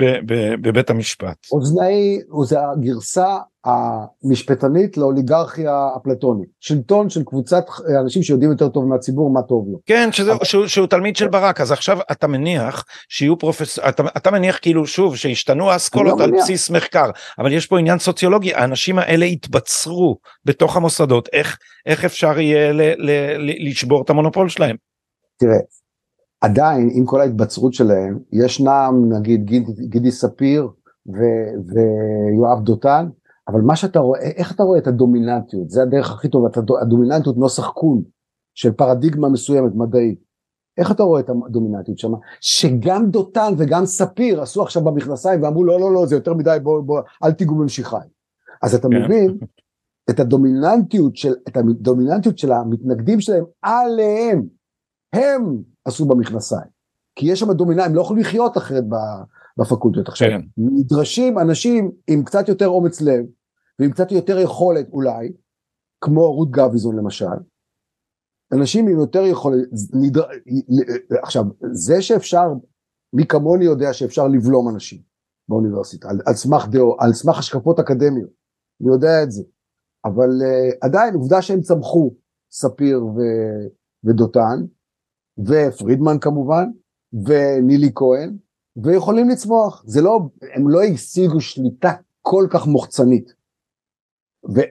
בבית המשפט. אוזנאי זה הגרסה המשפטנית לאוליגרכיה אפלטונית שלטון של קבוצת אנשים שיודעים יותר טוב מהציבור מה טוב לו. כן שזה, אבל... שהוא, שהוא תלמיד של ברק אז עכשיו אתה מניח שיהיו פרופסור אתה, אתה מניח כאילו שוב שהשתנו האסכולות לא על מניח. בסיס מחקר אבל יש פה עניין סוציולוגי האנשים האלה התבצרו בתוך המוסדות איך איך אפשר יהיה ל, ל, ל, לשבור את המונופול שלהם. תראה עדיין עם כל ההתבצרות שלהם ישנם נגיד גידי, גידי ספיר ו, ויואב דותן אבל מה שאתה רואה, איך אתה רואה את הדומיננטיות, זה הדרך הכי טובה, הדומיננטיות נוסח קון של פרדיגמה מסוימת מדעית, איך אתה רואה את הדומיננטיות שם? שגם דותן וגם ספיר עשו עכשיו במכנסיים ואמרו לא לא לא זה יותר מדי בוא בוא אל תיגעו במשיחי. אז אתה כן. מבין את הדומיננטיות של, את הדומיננטיות של המתנגדים שלהם עליהם, הם עשו במכנסיים. כי יש שם דומיננטיות, הם לא יכולים לחיות אחרת בפקולטות. עכשיו, כן. נדרשים אנשים עם קצת יותר אומץ לב, ועם קצת יותר יכולת אולי, כמו רות גביזון למשל, אנשים עם יותר יכולת, נדר... עכשיו, זה שאפשר, מי כמוני יודע שאפשר לבלום אנשים באוניברסיטה, על, על סמך דעו, על סמך השקפות אקדמיות, אני יודע את זה, אבל uh, עדיין עובדה שהם צמחו, ספיר ו... ודותן, ופרידמן כמובן, ונילי כהן, ויכולים לצמוח, זה לא, הם לא השיגו שליטה כל כך מוחצנית. ו...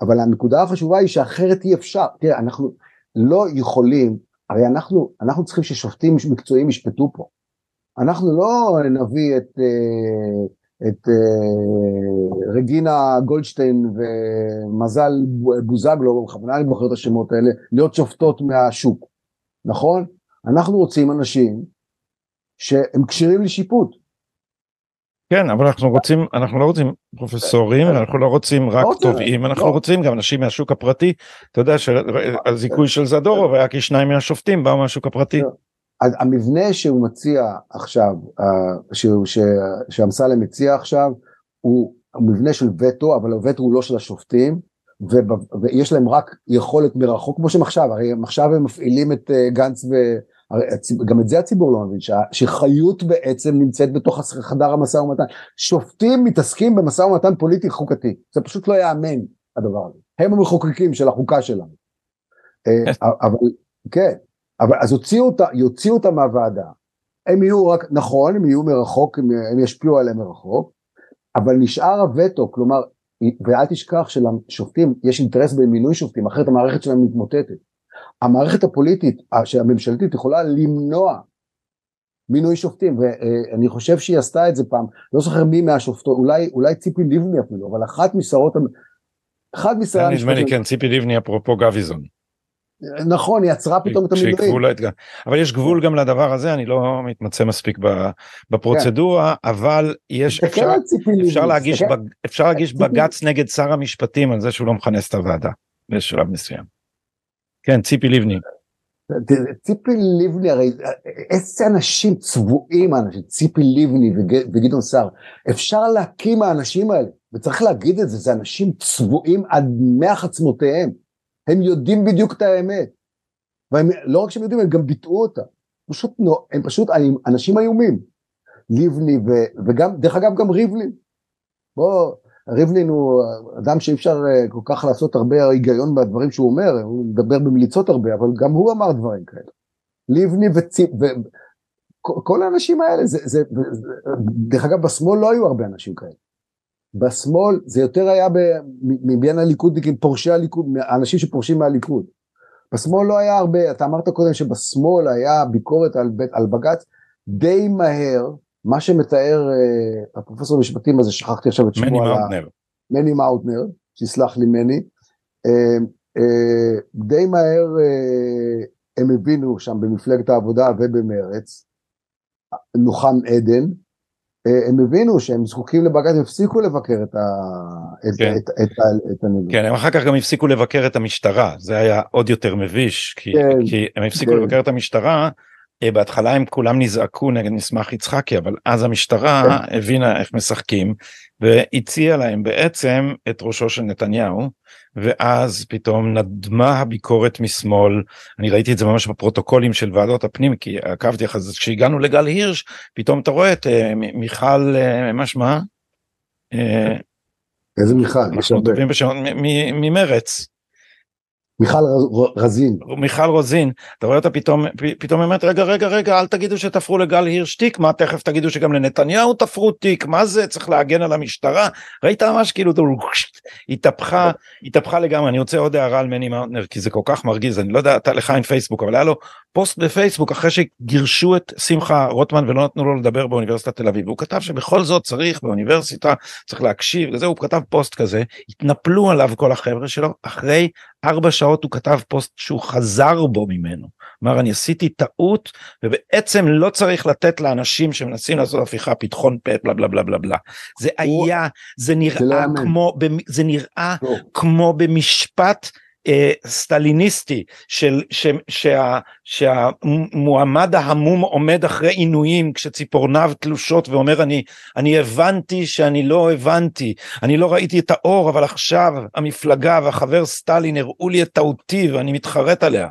אבל הנקודה החשובה היא שאחרת אי אפשר, תראה, אנחנו לא יכולים, הרי אנחנו, אנחנו צריכים ששופטים מקצועיים ישפטו פה. אנחנו לא נביא את, אה, את אה, רגינה גולדשטיין ומזל בוזגלו, בכוונה אני בוחר את השמות האלה, להיות שופטות מהשוק, נכון? אנחנו רוצים אנשים שהם כשירים לשיפוט. כן, אבל אנחנו רוצים, אנחנו לא רוצים פרופסורים, אנחנו לא רוצים רק לא טובים, אנחנו לא. רוצים גם אנשים מהשוק הפרטי. אתה יודע שהזיכוי של זדורוב היה כי שניים מהשופטים באו מהשוק הפרטי. המבנה שהוא מציע עכשיו, שאמסלם מציע עכשיו, הוא מבנה של וטו, אבל הווטו הוא לא של השופטים, ויש להם רק יכולת מרחוק, כמו שהם עכשיו, הרי עכשיו הם מפעילים את אה, גנץ גם את זה הציבור לא מבין, שחיות בעצם נמצאת בתוך חדר המשא ומתן. שופטים מתעסקים במשא ומתן פוליטי חוקתי, זה פשוט לא ייאמן הדבר הזה. הם המחוקקים של החוקה שלנו. אה, אבל כן, אבל אז יוציאו אותה, יוציאו אותה מהוועדה. הם יהיו רק, נכון, הם יהיו מרחוק, הם, הם ישפיעו עליהם מרחוק, אבל נשאר הווטו, כלומר, ואל תשכח שלשופטים יש אינטרס במינוי שופטים, אחרת המערכת שלהם מתמוטטת. המערכת הפוליטית הממשלתית יכולה למנוע מינוי שופטים ואני חושב שהיא עשתה את זה פעם לא זוכר מי מהשופטות אולי אולי ציפי לבני אפילו אבל אחת משרות אחת משרי המשפטים נדמה לי כן ציפי לבני אפרופו גביזון. נכון היא עצרה פתאום את המינויים. אבל יש גבול גם לדבר הזה אני לא מתמצא מספיק בפרוצדורה כן. אבל יש אפשר, אפשר להגיש אפשר להגיש בג"ץ נגד שר המשפטים על זה שהוא לא מכנס את הוועדה בשלב מסוים. כן, ציפי לבני. ציפי לבני, הרי איזה אנשים צבועים האנשים, ציפי לבני וגדעון סער, אפשר להקים האנשים האלה, וצריך להגיד את זה, זה אנשים צבועים עד מח עצמותיהם, הם יודעים בדיוק את האמת, והם לא רק שהם יודעים, הם גם ביטאו אותה, פשוט, הם פשוט אנשים איומים, לבני ו, וגם, דרך אגב גם ריבלין, בוא, ריבלין הוא אדם שאי אפשר אה, כל כך לעשות הרבה היגיון בדברים שהוא אומר, הוא מדבר במליצות הרבה, אבל גם הוא אמר דברים כאלה. לבני וציפ, וכל האנשים האלה, זה, זה, זה, דרך אגב בשמאל לא היו הרבה אנשים כאלה. בשמאל זה יותר היה מבין הליכודניקים, פורשי הליכוד, האנשים שפורשים מהליכוד. בשמאל לא היה הרבה, אתה אמרת קודם שבשמאל היה ביקורת על, על בג"ץ, די מהר מה שמתאר uh, הפרופסור למשפטים הזה, שכחתי עכשיו את שמו, מני מאוטנר, מני מאוטנר, שיסלח לי מני, uh, uh, די מהר uh, הם הבינו שם במפלגת העבודה ובמרץ, נוחם עדן, uh, הם הבינו שהם זקוקים לבג"ץ, הפסיקו לבקר את, ה, כן. את, את, את, את הנגד. כן, הם אחר כך גם הפסיקו לבקר את המשטרה, זה היה עוד יותר מביש, כי, כן, כי הם הפסיקו כן. לבקר את המשטרה, אה, בהתחלה הם כולם נזעקו נגד מסמך יצחקי אבל אז המשטרה כן. הבינה איך משחקים והציעה להם בעצם את ראשו של נתניהו ואז פתאום נדמה הביקורת משמאל אני ראיתי את זה ממש בפרוטוקולים של ועדות הפנים כי עקבתי אחרי זה כשהגענו לגל הירש פתאום אתה רואה את אה, מיכל אה, מה שמה? איזה מיכל? אנחנו מדברים בשם ממרץ. מיכל רזין. מיכל רוזין, אתה רואה אותה פתאום, פתאום אומרת רגע רגע רגע אל תגידו שתפרו לגל הירש תיק, מה תכף תגידו שגם לנתניהו תפרו תיק, מה זה צריך להגן על המשטרה, ראית ממש כאילו התהפכה, התהפכה לגמרי, אני רוצה עוד הערה על מני מאוטנר כי זה כל כך מרגיז, אני לא יודע, אתה לא חי עם פייסבוק, אבל היה לו פוסט בפייסבוק אחרי שגירשו את שמחה רוטמן ולא נתנו לו לדבר באוניברסיטת תל אביב, והוא כתב שבכל זאת צריך באוניברסיטה, צריך להקשיב, וזה, הוא כתב פוסט כזה, התנפלו עליו כל החבר'ה שלו, אחרי ארבע שעות הוא כתב פוסט שהוא חזר בו ממנו. אמר אני עשיתי טעות ובעצם לא צריך לתת לאנשים שמנסים לעשות הפיכה פתחון פה בלה בלה בלה בלה בלה. זה היה זה נראה לא כמו זה נראה לא. כמו במשפט אה, סטליניסטי של ש, שה, שהמועמד ההמום עומד אחרי עינויים כשציפורניו תלושות ואומר אני אני הבנתי שאני לא הבנתי אני לא ראיתי את האור אבל עכשיו המפלגה והחבר סטלין הראו לי את טעותי ואני מתחרט עליה.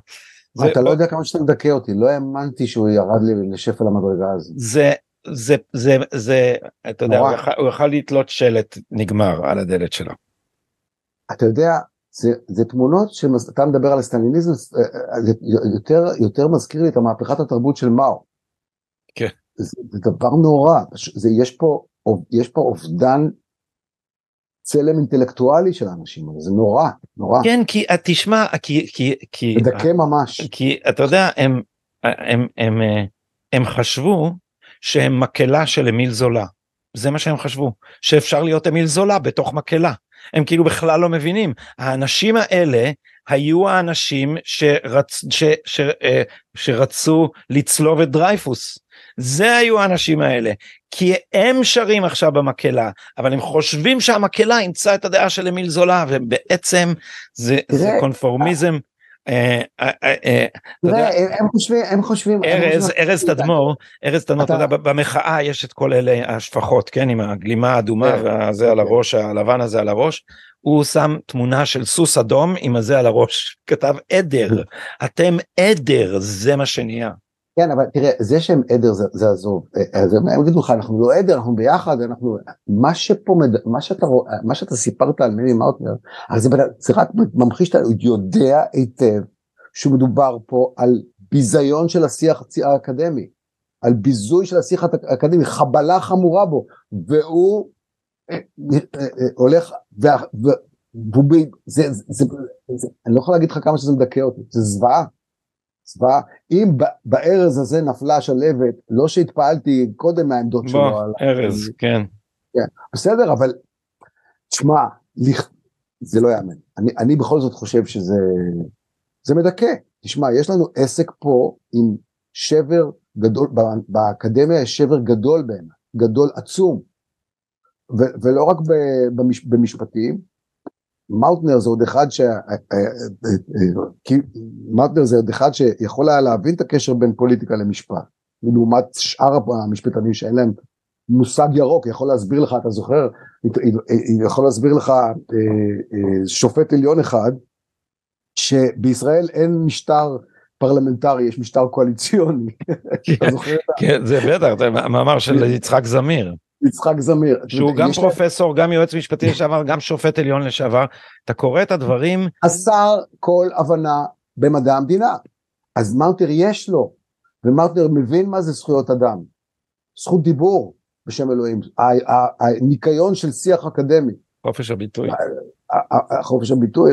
זה, אתה לא יודע כמה שאתה מדכא אותי לא האמנתי שהוא ירד לי לשפל המדרגה הזאת. זה זה זה זה אתה יודע הוא יכל, הוא יכל לתלות שלט נגמר על הדלת שלו. אתה יודע זה, זה תמונות שאתה מדבר על הסטליניזם אה, אה, זה יותר יותר מזכיר לי את המהפכת התרבות של מאו. כן. זה, זה דבר נורא זה יש פה יש פה אובדן צלם אינטלקטואלי של האנשים האלה זה נורא נורא. כן כי אה, תשמע כי כי כי מדכא ממש כי אתה יודע הם הם הם הם, הם חשבו שהם מקהלה של אמיל זולה. זה מה שהם חשבו, שאפשר להיות אמיל זולה בתוך מקהלה. הם כאילו בכלל לא מבינים. האנשים האלה היו האנשים שרצ... ש... ש... אה, שרצו לצלוב את דרייפוס. זה היו האנשים האלה. כי הם שרים עכשיו במקהלה, אבל הם חושבים שהמקהלה אימצה את הדעה של אמיל זולה, ובעצם זה, זה קונפורמיזם. אה, אה, אה, הם חושבים ארז תדמור ארז תדמור אתה יודע במחאה יש את כל אלה השפחות כן עם הגלימה האדומה כן. והזה על הראש הלבן הזה על הראש הוא שם תמונה של סוס אדום עם הזה על הראש [LAUGHS] כתב עדר אתם עדר זה מה שנהיה. כן אבל תראה זה שהם עדר זה, עזוב. אה, אז הם יגידו לך אנחנו לא עדר אנחנו ביחד אנחנו מה שפה מד... מה שאתה רואה מה שאתה סיפרת על מיני מאוטנר זה, זה רק ממחיש שאתה יודע היטב שמדובר פה על ביזיון של השיח האקדמי. על ביזוי של השיח האקדמי חבלה חמורה בו. והוא אה, אה, הולך והוא זה, זה, זה, זה, אני לא יכול להגיד לך כמה שזה מדכא אותי זה זוועה צבא, אם בארז הזה נפלה שלהבת, לא שהתפעלתי קודם מהעמדות שלו. בוא, ארז, כן. כן. בסדר, אבל תשמע, זה לא יאמן. אני, אני בכל זאת חושב שזה זה מדכא. תשמע, יש לנו עסק פה עם שבר גדול, באקדמיה יש שבר גדול בעיניי, גדול עצום. ו, ולא רק במש, במשפטים, מאוטנר זה עוד אחד ש... אה, אה, אה, מאוטנר זה עוד אחד שיכול היה להבין את הקשר בין פוליטיקה למשפט, לעומת שאר המשפטנים שאין להם מושג ירוק, יכול להסביר לך, אתה זוכר, יכול להסביר לך שופט עליון אחד, שבישראל אין משטר פרלמנטרי, יש משטר קואליציוני. [LAUGHS] כן, זה בטח, מאמר של יצחק זמיר. יצחק זמיר. שהוא גם פרופסור, גם יועץ משפטי לשעבר, גם שופט עליון לשעבר, אתה קורא את הדברים. חסר כל הבנה במדע המדינה. אז מאוטר יש לו, ומאוטר מבין מה זה זכויות אדם. זכות דיבור בשם אלוהים, הניקיון של שיח אקדמי. חופש הביטוי. חופש הביטוי,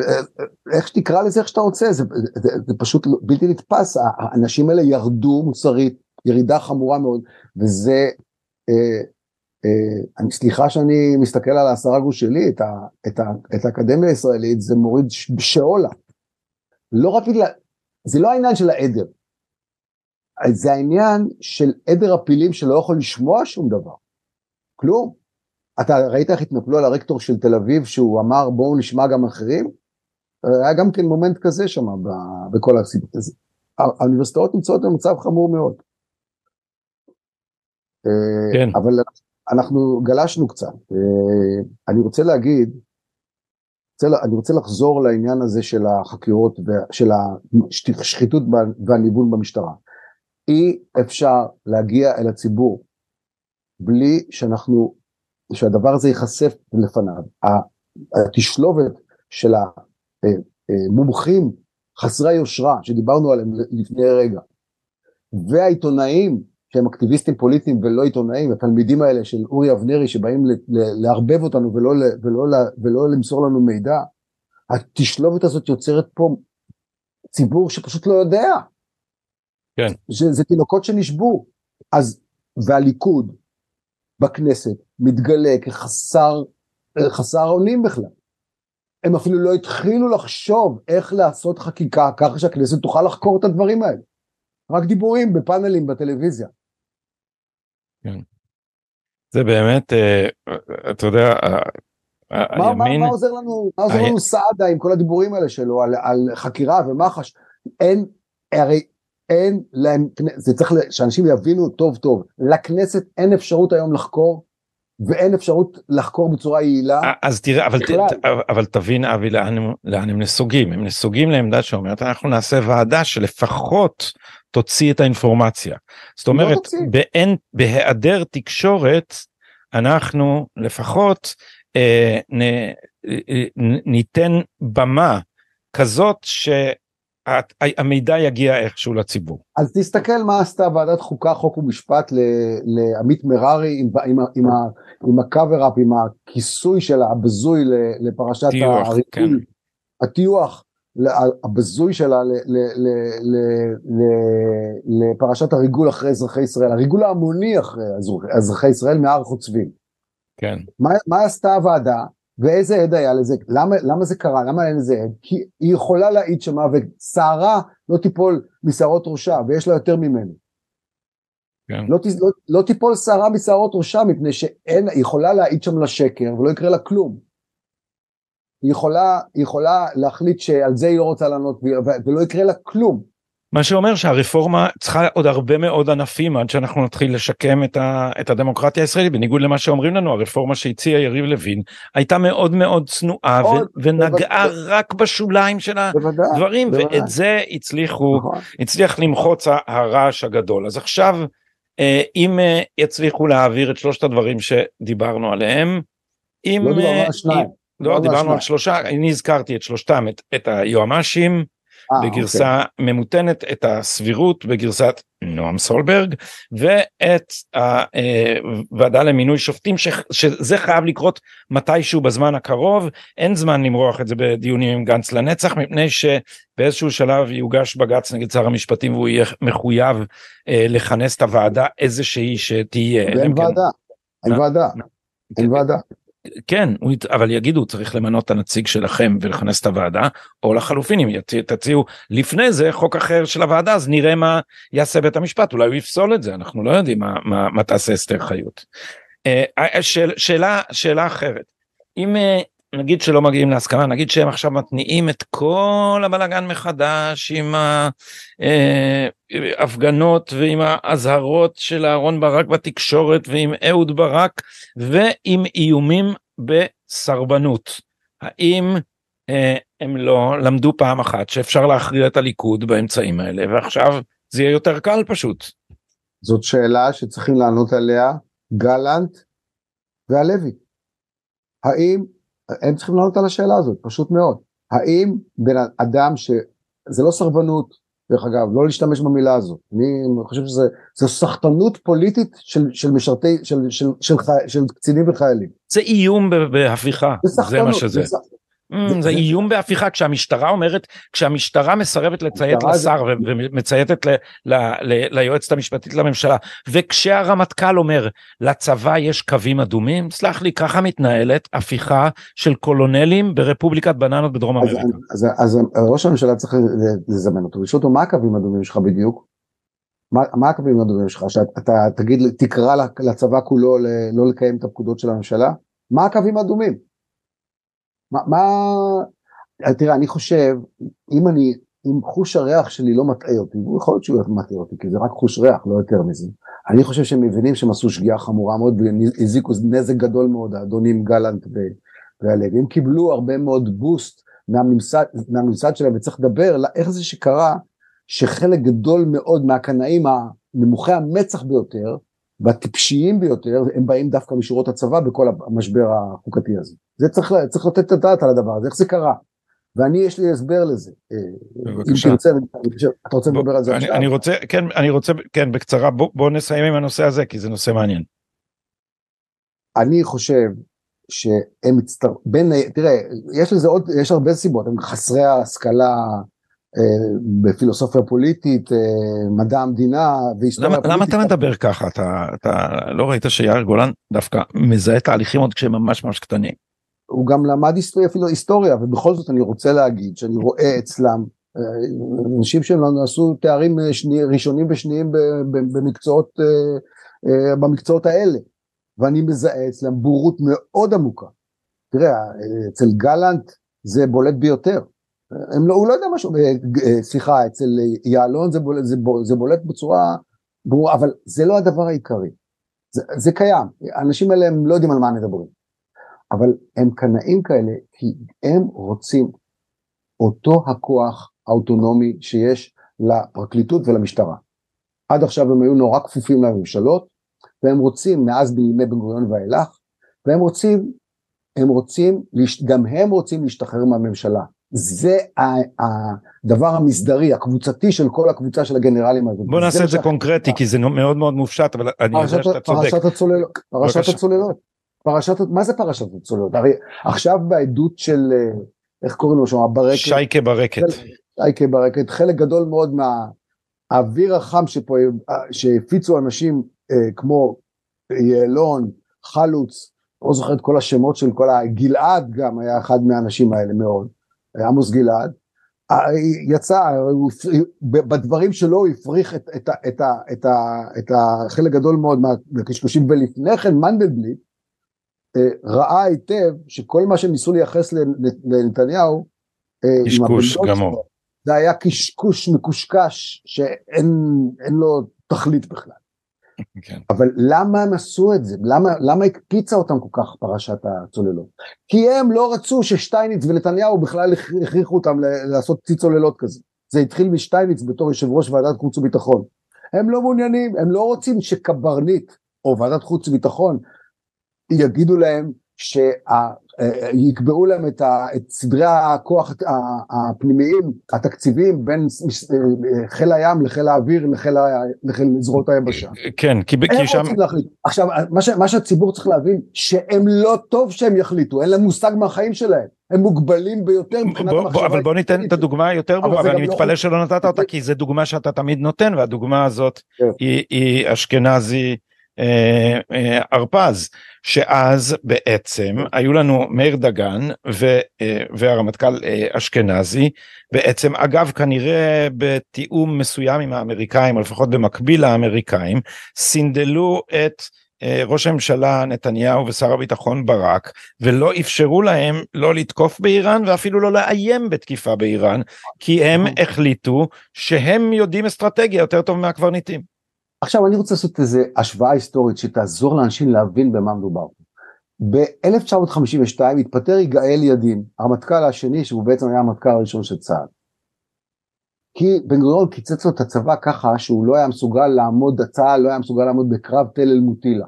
איך שתקרא לזה איך שאתה רוצה, זה, זה, זה פשוט בלתי נתפס, האנשים האלה ירדו מוסרית, ירידה חמורה מאוד, וזה אה, אה, סליחה שאני מסתכל על העשרה גוש שלי, את, ה, את, ה, את האקדמיה הישראלית, זה מוריד שאולה. לא רק בגלל, זה לא העניין של העדר, זה העניין של עדר הפילים שלא יכול לשמוע שום דבר. כלום. אתה ראית איך התנפלו על הרקטור של תל אביב שהוא אמר בואו נשמע גם אחרים? היה גם כן מומנט כזה שם בכל הסיבות הזה. האוניברסיטאות נמצאות במצב חמור מאוד. אה, כן. אבל אנחנו גלשנו קצת. אה, אני רוצה להגיד, אני רוצה לחזור לעניין הזה של החקירות, של השחיתות והניוון במשטרה. אי אפשר להגיע אל הציבור בלי שאנחנו, שהדבר הזה ייחשף לפניו. התשלובת של המומחים אה, אה, חסרי יושרה שדיברנו עליהם לפני רגע, והעיתונאים שהם אקטיביסטים פוליטיים ולא עיתונאים, התלמידים האלה של אורי אבנרי שבאים לערבב אותנו ולא, ולא, ולא למסור לנו מידע, התשלובת הזאת יוצרת פה ציבור שפשוט לא יודע. כן. זה, זה תינוקות שנשבו. אז, והליכוד בכנסת מתגלה כחסר חסר אונים בכלל. הם אפילו לא התחילו לחשוב איך לעשות חקיקה ככה שהכנסת תוכל לחקור את הדברים האלה. רק דיבורים בפאנלים בטלוויזיה. כן. זה באמת, אה, אתה יודע, מה, מה, מה עוזר לנו, מה עוזר לנו סעדה עם כל הדיבורים האלה שלו על, על חקירה ומח"ש? אין, הרי אין להם, זה צריך שאנשים יבינו טוב טוב, לכנסת אין אפשרות היום לחקור ואין אפשרות לחקור בצורה יעילה. אז תראה, אבל, ת, אבל תבין אבי לאן, לאן הם נסוגים, הם נסוגים לעמדה שאומרת אנחנו נעשה ועדה שלפחות תוציא את האינפורמציה. זאת לא אומרת, לא באין, בהיעדר תקשורת אנחנו לפחות אה, נ, אה, אה, ניתן במה כזאת ש... המידע יגיע איכשהו לציבור. אז תסתכל מה עשתה ועדת חוקה חוק ומשפט לעמית מררי עם, עם, עם, עם הקאבר אפ עם הכיסוי של הבזוי לפרשת טיוח, הריגול, כן. הטיוח הבזוי שלה לפרשת הריגול אחרי אזרחי ישראל הריגול ההמוני אחרי אזרחי ישראל מהר חוצבים. כן. מה, מה עשתה הוועדה? ואיזה עד היה לזה, למה, למה זה קרה, למה אין לזה עד? כי היא יכולה להעיד שמה ושערה לא תיפול משערות ראשה ויש לה יותר ממנו. כן. לא, לא, לא תיפול שערה משערות ראשה מפני שאין, היא יכולה להעיד שם לשקר ולא יקרה לה כלום. היא יכולה, היא יכולה להחליט שעל זה היא לא רוצה לענות ולא יקרה לה כלום. מה שאומר שהרפורמה צריכה עוד הרבה מאוד ענפים עד שאנחנו נתחיל לשקם את, ה, את הדמוקרטיה הישראלית. בניגוד למה שאומרים לנו הרפורמה שהציע יריב לוין הייתה מאוד מאוד צנועה ו, ונגעה רק בשוליים של הדברים בוודאי. ואת זה הצליחו נכון. הצליח למחוץ הרעש הגדול. אז עכשיו אה, אם אה, יצליחו להעביר את שלושת הדברים שדיברנו עליהם אם לא דיברנו על שניים. לא, לא דיברנו על שלושה אני הזכרתי את שלושתם את, את היועמ"שים אה, בגרסה אוקיי. ממותנת את הסבירות בגרסת נועם סולברג ואת הוועדה למינוי שופטים ש, שזה חייב לקרות מתישהו בזמן הקרוב אין זמן למרוח את זה בדיונים עם גנץ לנצח מפני שבאיזשהו שלב יוגש בג"ץ נגד שר המשפטים והוא יהיה מחויב אה, לכנס את הוועדה איזושהי שתהיה. ואין כן- ועדה, אין ועדה, אין ועדה. כן, אבל יגידו צריך למנות את הנציג שלכם ולכנס את הוועדה, או לחלופין אם תציעו לפני זה חוק אחר של הוועדה אז נראה מה יעשה בית המשפט, אולי הוא יפסול את זה, אנחנו לא יודעים מה, מה, מה תעשה אסתר חיות. אה, אה, שאל, שאלה, שאלה אחרת, אם אה, נגיד שלא מגיעים להסכמה, נגיד שהם עכשיו מתניעים את כל הבלאגן מחדש עם ההפגנות ועם האזהרות של אהרון ברק בתקשורת ועם אהוד ברק ועם איומים בסרבנות. האם אה, הם לא למדו פעם אחת שאפשר להכריע את הליכוד באמצעים האלה ועכשיו זה יהיה יותר קל פשוט. זאת שאלה שצריכים לענות עליה גלנט והלוי. האם הם צריכים לענות על השאלה הזאת, פשוט מאוד. האם בן אדם ש... זה לא סרבנות, דרך אגב, לא להשתמש במילה הזאת. אני חושב שזו סחטנות פוליטית של, של משרתי, של, של, של, של, של קצינים וחיילים. זה איום בהפיכה, זה, סחטנות, זה מה שזה. זה, זה איום בהפיכה כשהמשטרה אומרת כשהמשטרה מסרבת לציית לשר ומצייתת ליועצת המשפטית לממשלה וכשהרמטכ"ל אומר לצבא יש קווים אדומים סלח לי ככה מתנהלת הפיכה של קולונלים ברפובליקת בננות בדרום אמריקה. אז ראש הממשלה צריך לזמן אותו ולשאול אותו מה הקווים האדומים שלך בדיוק. מה הקווים האדומים שלך שאתה תגיד תקרא לצבא כולו לא לקיים את הפקודות של הממשלה מה הקווים האדומים. מה, מה, תראה, אני חושב, אם אני, אם חוש הריח שלי לא מטעה אותי, הוא יכול להיות שהוא מטעה אותי, כי זה רק חוש ריח, לא יותר מזה. אני חושב שהם מבינים שהם עשו שגיאה חמורה מאוד, והזיקו נזק גדול מאוד, האדונים גלנט והלוי. הם קיבלו הרבה מאוד בוסט מהממסד, מהממסד שלהם, וצריך לדבר איך זה שקרה, שחלק גדול מאוד מהקנאים הנמוכי המצח ביותר, והטיפשיים ביותר, הם באים דווקא משורות הצבא בכל המשבר החוקתי הזה. זה צריך, צריך לתת את הדעת על הדבר הזה, איך זה קרה. ואני יש לי הסבר לזה. בבקשה. אם תרצה, אתה רוצה לדבר על זה עכשיו? אני רוצה, כן, אני רוצה, כן, בקצרה, בוא, בוא נסיים עם הנושא הזה, כי זה נושא מעניין. אני חושב שהם מצטר... בין, תראה, יש לזה עוד, יש הרבה סיבות, הם חסרי ההשכלה אה, בפילוסופיה פוליטית, אה, מדע המדינה והיסטוריה למה, פוליטית. למה אתה מדבר ככה? אתה, אתה לא ראית שיאיר גולן דווקא מזהה תהליכים עוד כשהם ממש ממש קטנים. הוא גם למד היסטוריה, אפילו היסטוריה, ובכל זאת אני רוצה להגיד שאני רואה אצלם אה, אנשים שהם עשו תארים שני, ראשונים ושניים במקצועות, במקצועות האלה, ואני מזהה אצלם בורות מאוד עמוקה תראה, אצל גלנט זה בולט ביותר. הם לא, הוא לא יודע משהו, סליחה, אצל יעלון זה בולט, זה, זה בולט בצורה ברורה, אבל זה לא הדבר העיקרי. זה, זה קיים, האנשים האלה הם לא יודעים על מה מדברים. אבל הם קנאים כאלה כי הם רוצים אותו הכוח האוטונומי שיש לפרקליטות ולמשטרה. עד עכשיו הם היו נורא כפופים לממשלות, והם רוצים, מאז בימי בן גוריון ואילך, והם רוצים, הם רוצים, גם הם רוצים להשתחרר מהממשלה. זה הדבר המסדרי, הקבוצתי של כל הקבוצה של הגנרלים הזאת. בוא נעשה את זה קונקרטי, כי זה מאוד מאוד מופשט, אבל אני יודע שאתה צודק. פרשת הצוללות, פרשת הצוללות. פרשת, מה זה פרשת הצוללות? הרי עכשיו בעדות של, אה, איך קוראים לו שם, ברקת. שייקה ברקת. שייקה ברקת, חלק גדול מאוד מהאוויר החם שפה, אה, שהפיצו אנשים אה, כמו יעלון, חלוץ, לא זוכר את כל השמות של כל ה... גלעד גם היה אחד מהאנשים האלה מאוד, עמוס גלעד, יצא, בדברים שלו הוא הפריך את, את, את, את, את החלק גדול מאוד מהקשקושים, ולפני כן מנדלבליט אה, ראה היטב שכל מה שהם ניסו לייחס לנתניהו, אה, קשקוש גמור. זה היה קשקוש מקושקש שאין לו תכלית בכלל. כן. אבל למה הם עשו את זה? למה, למה הקפיצה אותם כל כך פרשת הצוללות? כי הם לא רצו ששטייניץ ונתניהו בכלל הכריחו אותם לעשות צי צוללות כזה. זה התחיל משטייניץ בתור יושב ראש ועדת חוץ וביטחון. הם לא מעוניינים, הם לא רוצים שקברניט או ועדת חוץ וביטחון יגידו להם שיקבעו להם את, ה, את סדרי הכוח הפנימיים, התקציביים בין חיל הים לחיל האוויר לחיל, לחיל זרועות היבשה. כן, כי, כי שם... עכשיו, מה, ש, מה שהציבור צריך להבין, שהם לא טוב שהם יחליטו, אין להם מושג מהחיים שלהם. הם מוגבלים ביותר מבחינת המחשבה. אבל בוא ניתן את הדוגמה היותר ברורה, ואני לא מתפלא לא... שלא נתת אותה, כי זו דוגמה שאתה תמיד נותן, והדוגמה הזאת כן. היא, היא אשכנזי הרפז. אה, שאז בעצם היו לנו מאיר דגן ו, אה, והרמטכ"ל אה, אשכנזי, בעצם אגב כנראה בתיאום מסוים עם האמריקאים, או לפחות במקביל לאמריקאים, סינדלו את אה, ראש הממשלה נתניהו ושר הביטחון ברק ולא אפשרו להם לא לתקוף באיראן ואפילו לא לאיים בתקיפה באיראן כי הם החליטו שהם יודעים אסטרטגיה יותר טוב מהקברניטים. עכשיו אני רוצה לעשות איזה השוואה היסטורית שתעזור לאנשים להבין במה מדובר. ב-1952 התפטר יגאל ידין, הרמטכ"ל השני שהוא בעצם היה המטכ"ל הראשון של צה"ל. כי בן גוריון קיצץ לו את הצבא ככה שהוא לא היה מסוגל לעמוד, צה"ל לא היה מסוגל לעמוד בקרב תל אל מוטילה.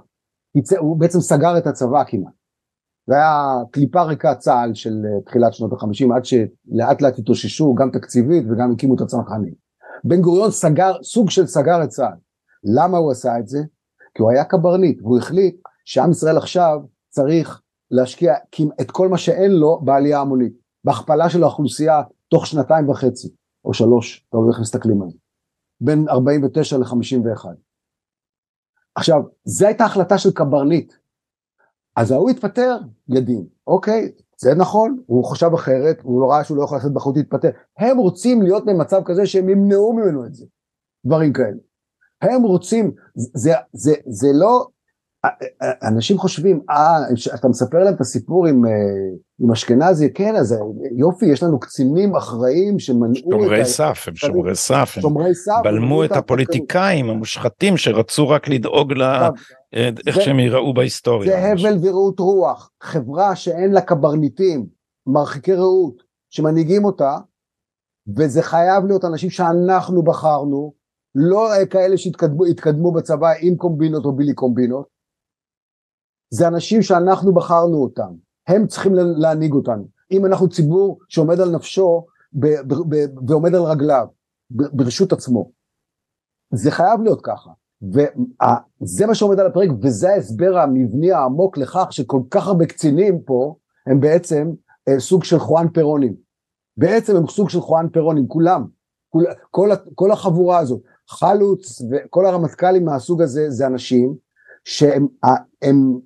הוא בעצם סגר את הצבא כמעט. זה היה קליפה ריקה צה"ל של אה, תחילת שנות החמישים עד שלאט לאט התאוששו גם תקציבית וגם הקימו את הצנחנים. בן גוריון סגר, סוג של סגר את צה"ל. למה הוא עשה את זה? כי הוא היה קברניט, והוא החליט שעם ישראל עכשיו צריך להשקיע את כל מה שאין לו בעלייה המונית, בהכפלה של האוכלוסייה תוך שנתיים וחצי, או שלוש, יודע איך מסתכלים על זה, בין 49 ל-51. עכשיו, זו הייתה החלטה של קברניט, אז הוא התפטר, ידין, אוקיי, זה נכון, הוא חשב אחרת, הוא לא ראה שהוא לא יכול לעשות בחוץ להתפטר, הם רוצים להיות במצב כזה שהם ימנעו ממנו את זה, דברים כאלה. הם רוצים, זה, זה, זה לא, אנשים חושבים, אה, אתה מספר להם את הסיפור עם, אה, עם אשכנזי, כן, אז יופי, יש לנו קצינים אחראים שמנעו שומרי את סף, הם שומרי סף, הם שומרי סף, בלמו את הפוליטיקאים המושחתים שרצו רק לדאוג ל... איך שהם ייראו בהיסטוריה. זה הבל ורעות רוח, חברה שאין לה קברניטים, מרחיקי ראות, שמנהיגים אותה, וזה חייב להיות אנשים שאנחנו בחרנו, לא כאלה שהתקדמו בצבא עם קומבינות או בלי קומבינות, זה אנשים שאנחנו בחרנו אותם, הם צריכים להנהיג אותנו. אם אנחנו ציבור שעומד על נפשו ב- ב- ב- ועומד על רגליו, ברשות עצמו, זה חייב להיות ככה. וזה מה שעומד על הפרק, וזה ההסבר המבני העמוק לכך שכל כך הרבה קצינים פה הם בעצם אה, סוג של חואן פירונים. בעצם הם סוג של חואן פירונים, כולם, כל, כל החבורה הזאת. חלוץ וכל הרמטכ"לים מהסוג הזה זה אנשים שהם הם,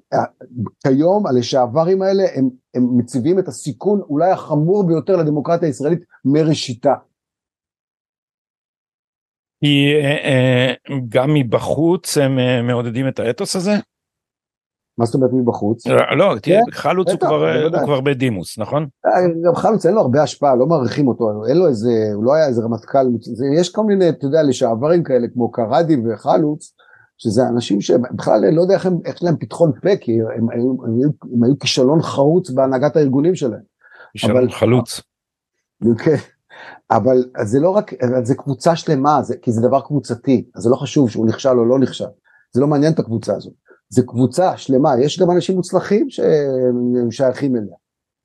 כיום הלשעברים האלה הם, הם מציבים את הסיכון אולי החמור ביותר לדמוקרטיה הישראלית מראשיתה. כי אה, אה, גם מבחוץ הם אה, מעודדים את האתוס הזה? מה זאת אומרת מבחוץ? לא, לא תראה, חלוץ הוא כבר בדימוס, נכון? גם חלוץ אין לו הרבה השפעה, לא מעריכים אותו, אין לו איזה, הוא לא היה איזה רמטכ"ל, יש כל מיני, אתה יודע, לשעברים כאלה כמו קרדי וחלוץ, שזה אנשים שבכלל לא יודע איך, איך להם פתחון פה, כי הם, היו כישלון חרוץ בהנהגת הארגונים שלהם. כישלון חלוץ. כן, אבל זה לא רק, זה קבוצה שלמה, זה, כי זה דבר קבוצתי, אז זה לא חשוב שהוא נכשל או לא נכשל, זה לא מעניין את הקבוצה הזאת, זה קבוצה שלמה, יש גם אנשים מוצלחים שהם שייכים אליה.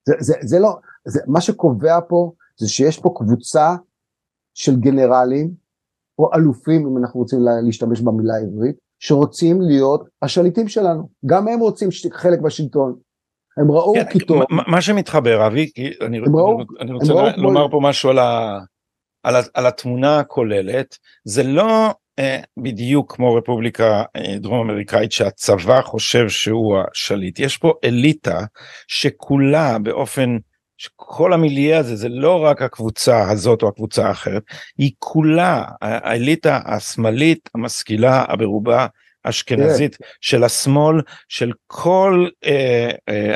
זה, זה, זה לא, זה, מה שקובע פה זה שיש פה קבוצה של גנרלים או אלופים אם אנחנו רוצים להשתמש במילה העברית שרוצים להיות השליטים שלנו גם הם רוצים חלק בשלטון הם ראו כן, כי טוב. מה שמתחבר אבי אני, ראו, אני רוצה לומר פה משהו על, ה, על, ה, על התמונה הכוללת זה לא בדיוק כמו רפובליקה אה, דרום אמריקאית שהצבא חושב שהוא השליט יש פה אליטה שכולה באופן שכל המיליה הזה זה לא רק הקבוצה הזאת או הקבוצה האחרת, היא כולה האליטה השמאלית המשכילה הברובה אשכנזית yeah. של השמאל של כל אה, אה,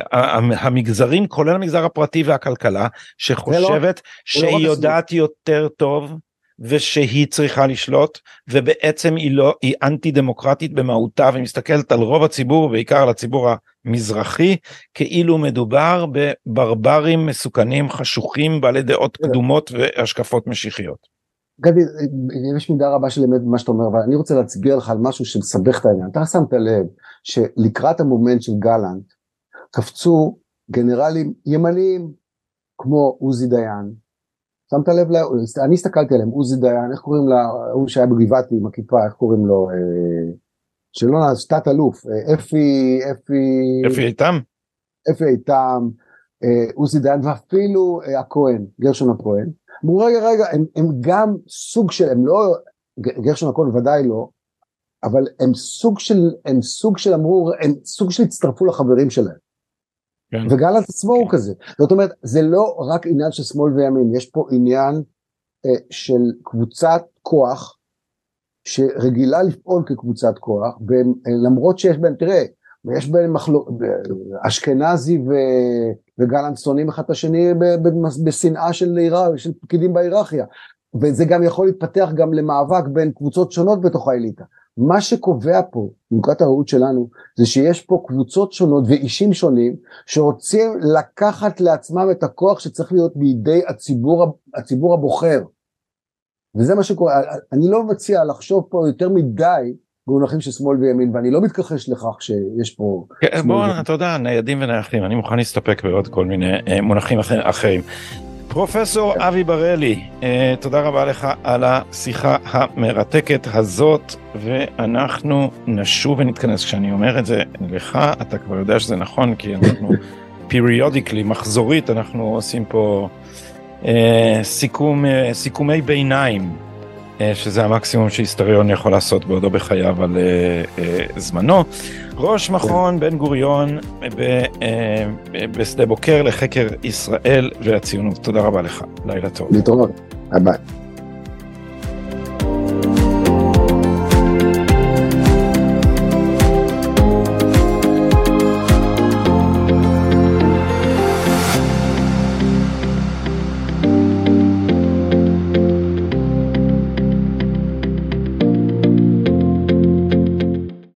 המגזרים כולל המגזר הפרטי והכלכלה שחושבת לא, שהיא לא יודעת יותר טוב ושהיא צריכה לשלוט ובעצם היא לא היא אנטי דמוקרטית במהותה ומסתכלת על רוב הציבור בעיקר על הציבור המזרחי כאילו מדובר בברברים מסוכנים חשוכים בעלי דעות. קדומות והשקפות משיחיות. גדי יש מידה רבה של אמת במה שאתה אומר אבל אני רוצה להצביע לך על משהו שמסבך את העניין אתה שמת לב שלקראת המומנט של גלנט קפצו גנרלים ימניים כמו עוזי דיין שמת לב, לה, אני הסתכלתי עליהם, עוזי דיין, איך קוראים לה, הוא שהיה בגבעתי עם הכיפה, איך קוראים לו, אה, שלא נעש, תת אלוף, אה, אפי, אפי, אפי איתם, אפי איתם, אה, עוזי דיין ואפילו הכהן, גרשון הכהן, אמרו רגע רגע, הם, הם גם סוג של, הם לא, גרשון הכהן ודאי לא, אבל הם סוג של, הם סוג של אמרו, הם סוג של הצטרפו לחברים שלהם. כן. וגלנט עצמו הוא כזה. זאת אומרת, זה לא רק עניין של שמאל וימין, יש פה עניין אה, של קבוצת כוח שרגילה לפעול כקבוצת כוח, ולמרות שיש בהם, תראה, יש בהם מחלוק, אשכנזי ו... וגלנט שונאים אחד את השני בשנאה של, של פקידים בהיררכיה, וזה גם יכול להתפתח גם למאבק בין קבוצות שונות בתוך האליטה. מה שקובע פה, מנקודת הראות שלנו, זה שיש פה קבוצות שונות ואישים שונים שרוצים לקחת לעצמם את הכוח שצריך להיות בידי הציבור, הציבור הבוחר. וזה מה שקורה, אני לא מציע לחשוב פה יותר מדי במונחים של שמאל וימין ואני לא מתכחש לכך שיש פה... כן, בוא, אתה יודע, ניידים ונייחים, אני מוכן להסתפק בעוד כל מיני אה, מונחים אחרים. פרופסור אבי בראלי, אה, תודה רבה לך על השיחה המרתקת הזאת, ואנחנו נשוב ונתכנס. כשאני אומר את זה לך, אתה כבר יודע שזה נכון, כי אנחנו [LAUGHS] פיריודיקלי, מחזורית, אנחנו עושים פה אה, סיכום, אה, סיכומי ביניים, שזה המקסימום שהיסטוריון יכול לעשות בעודו בחייו על אה, אה, זמנו. ראש מכון בן גוריון אה, בשדה בוקר לחקר ישראל והציונות. תודה רבה לך, לילה טוב. להתראות, ביי.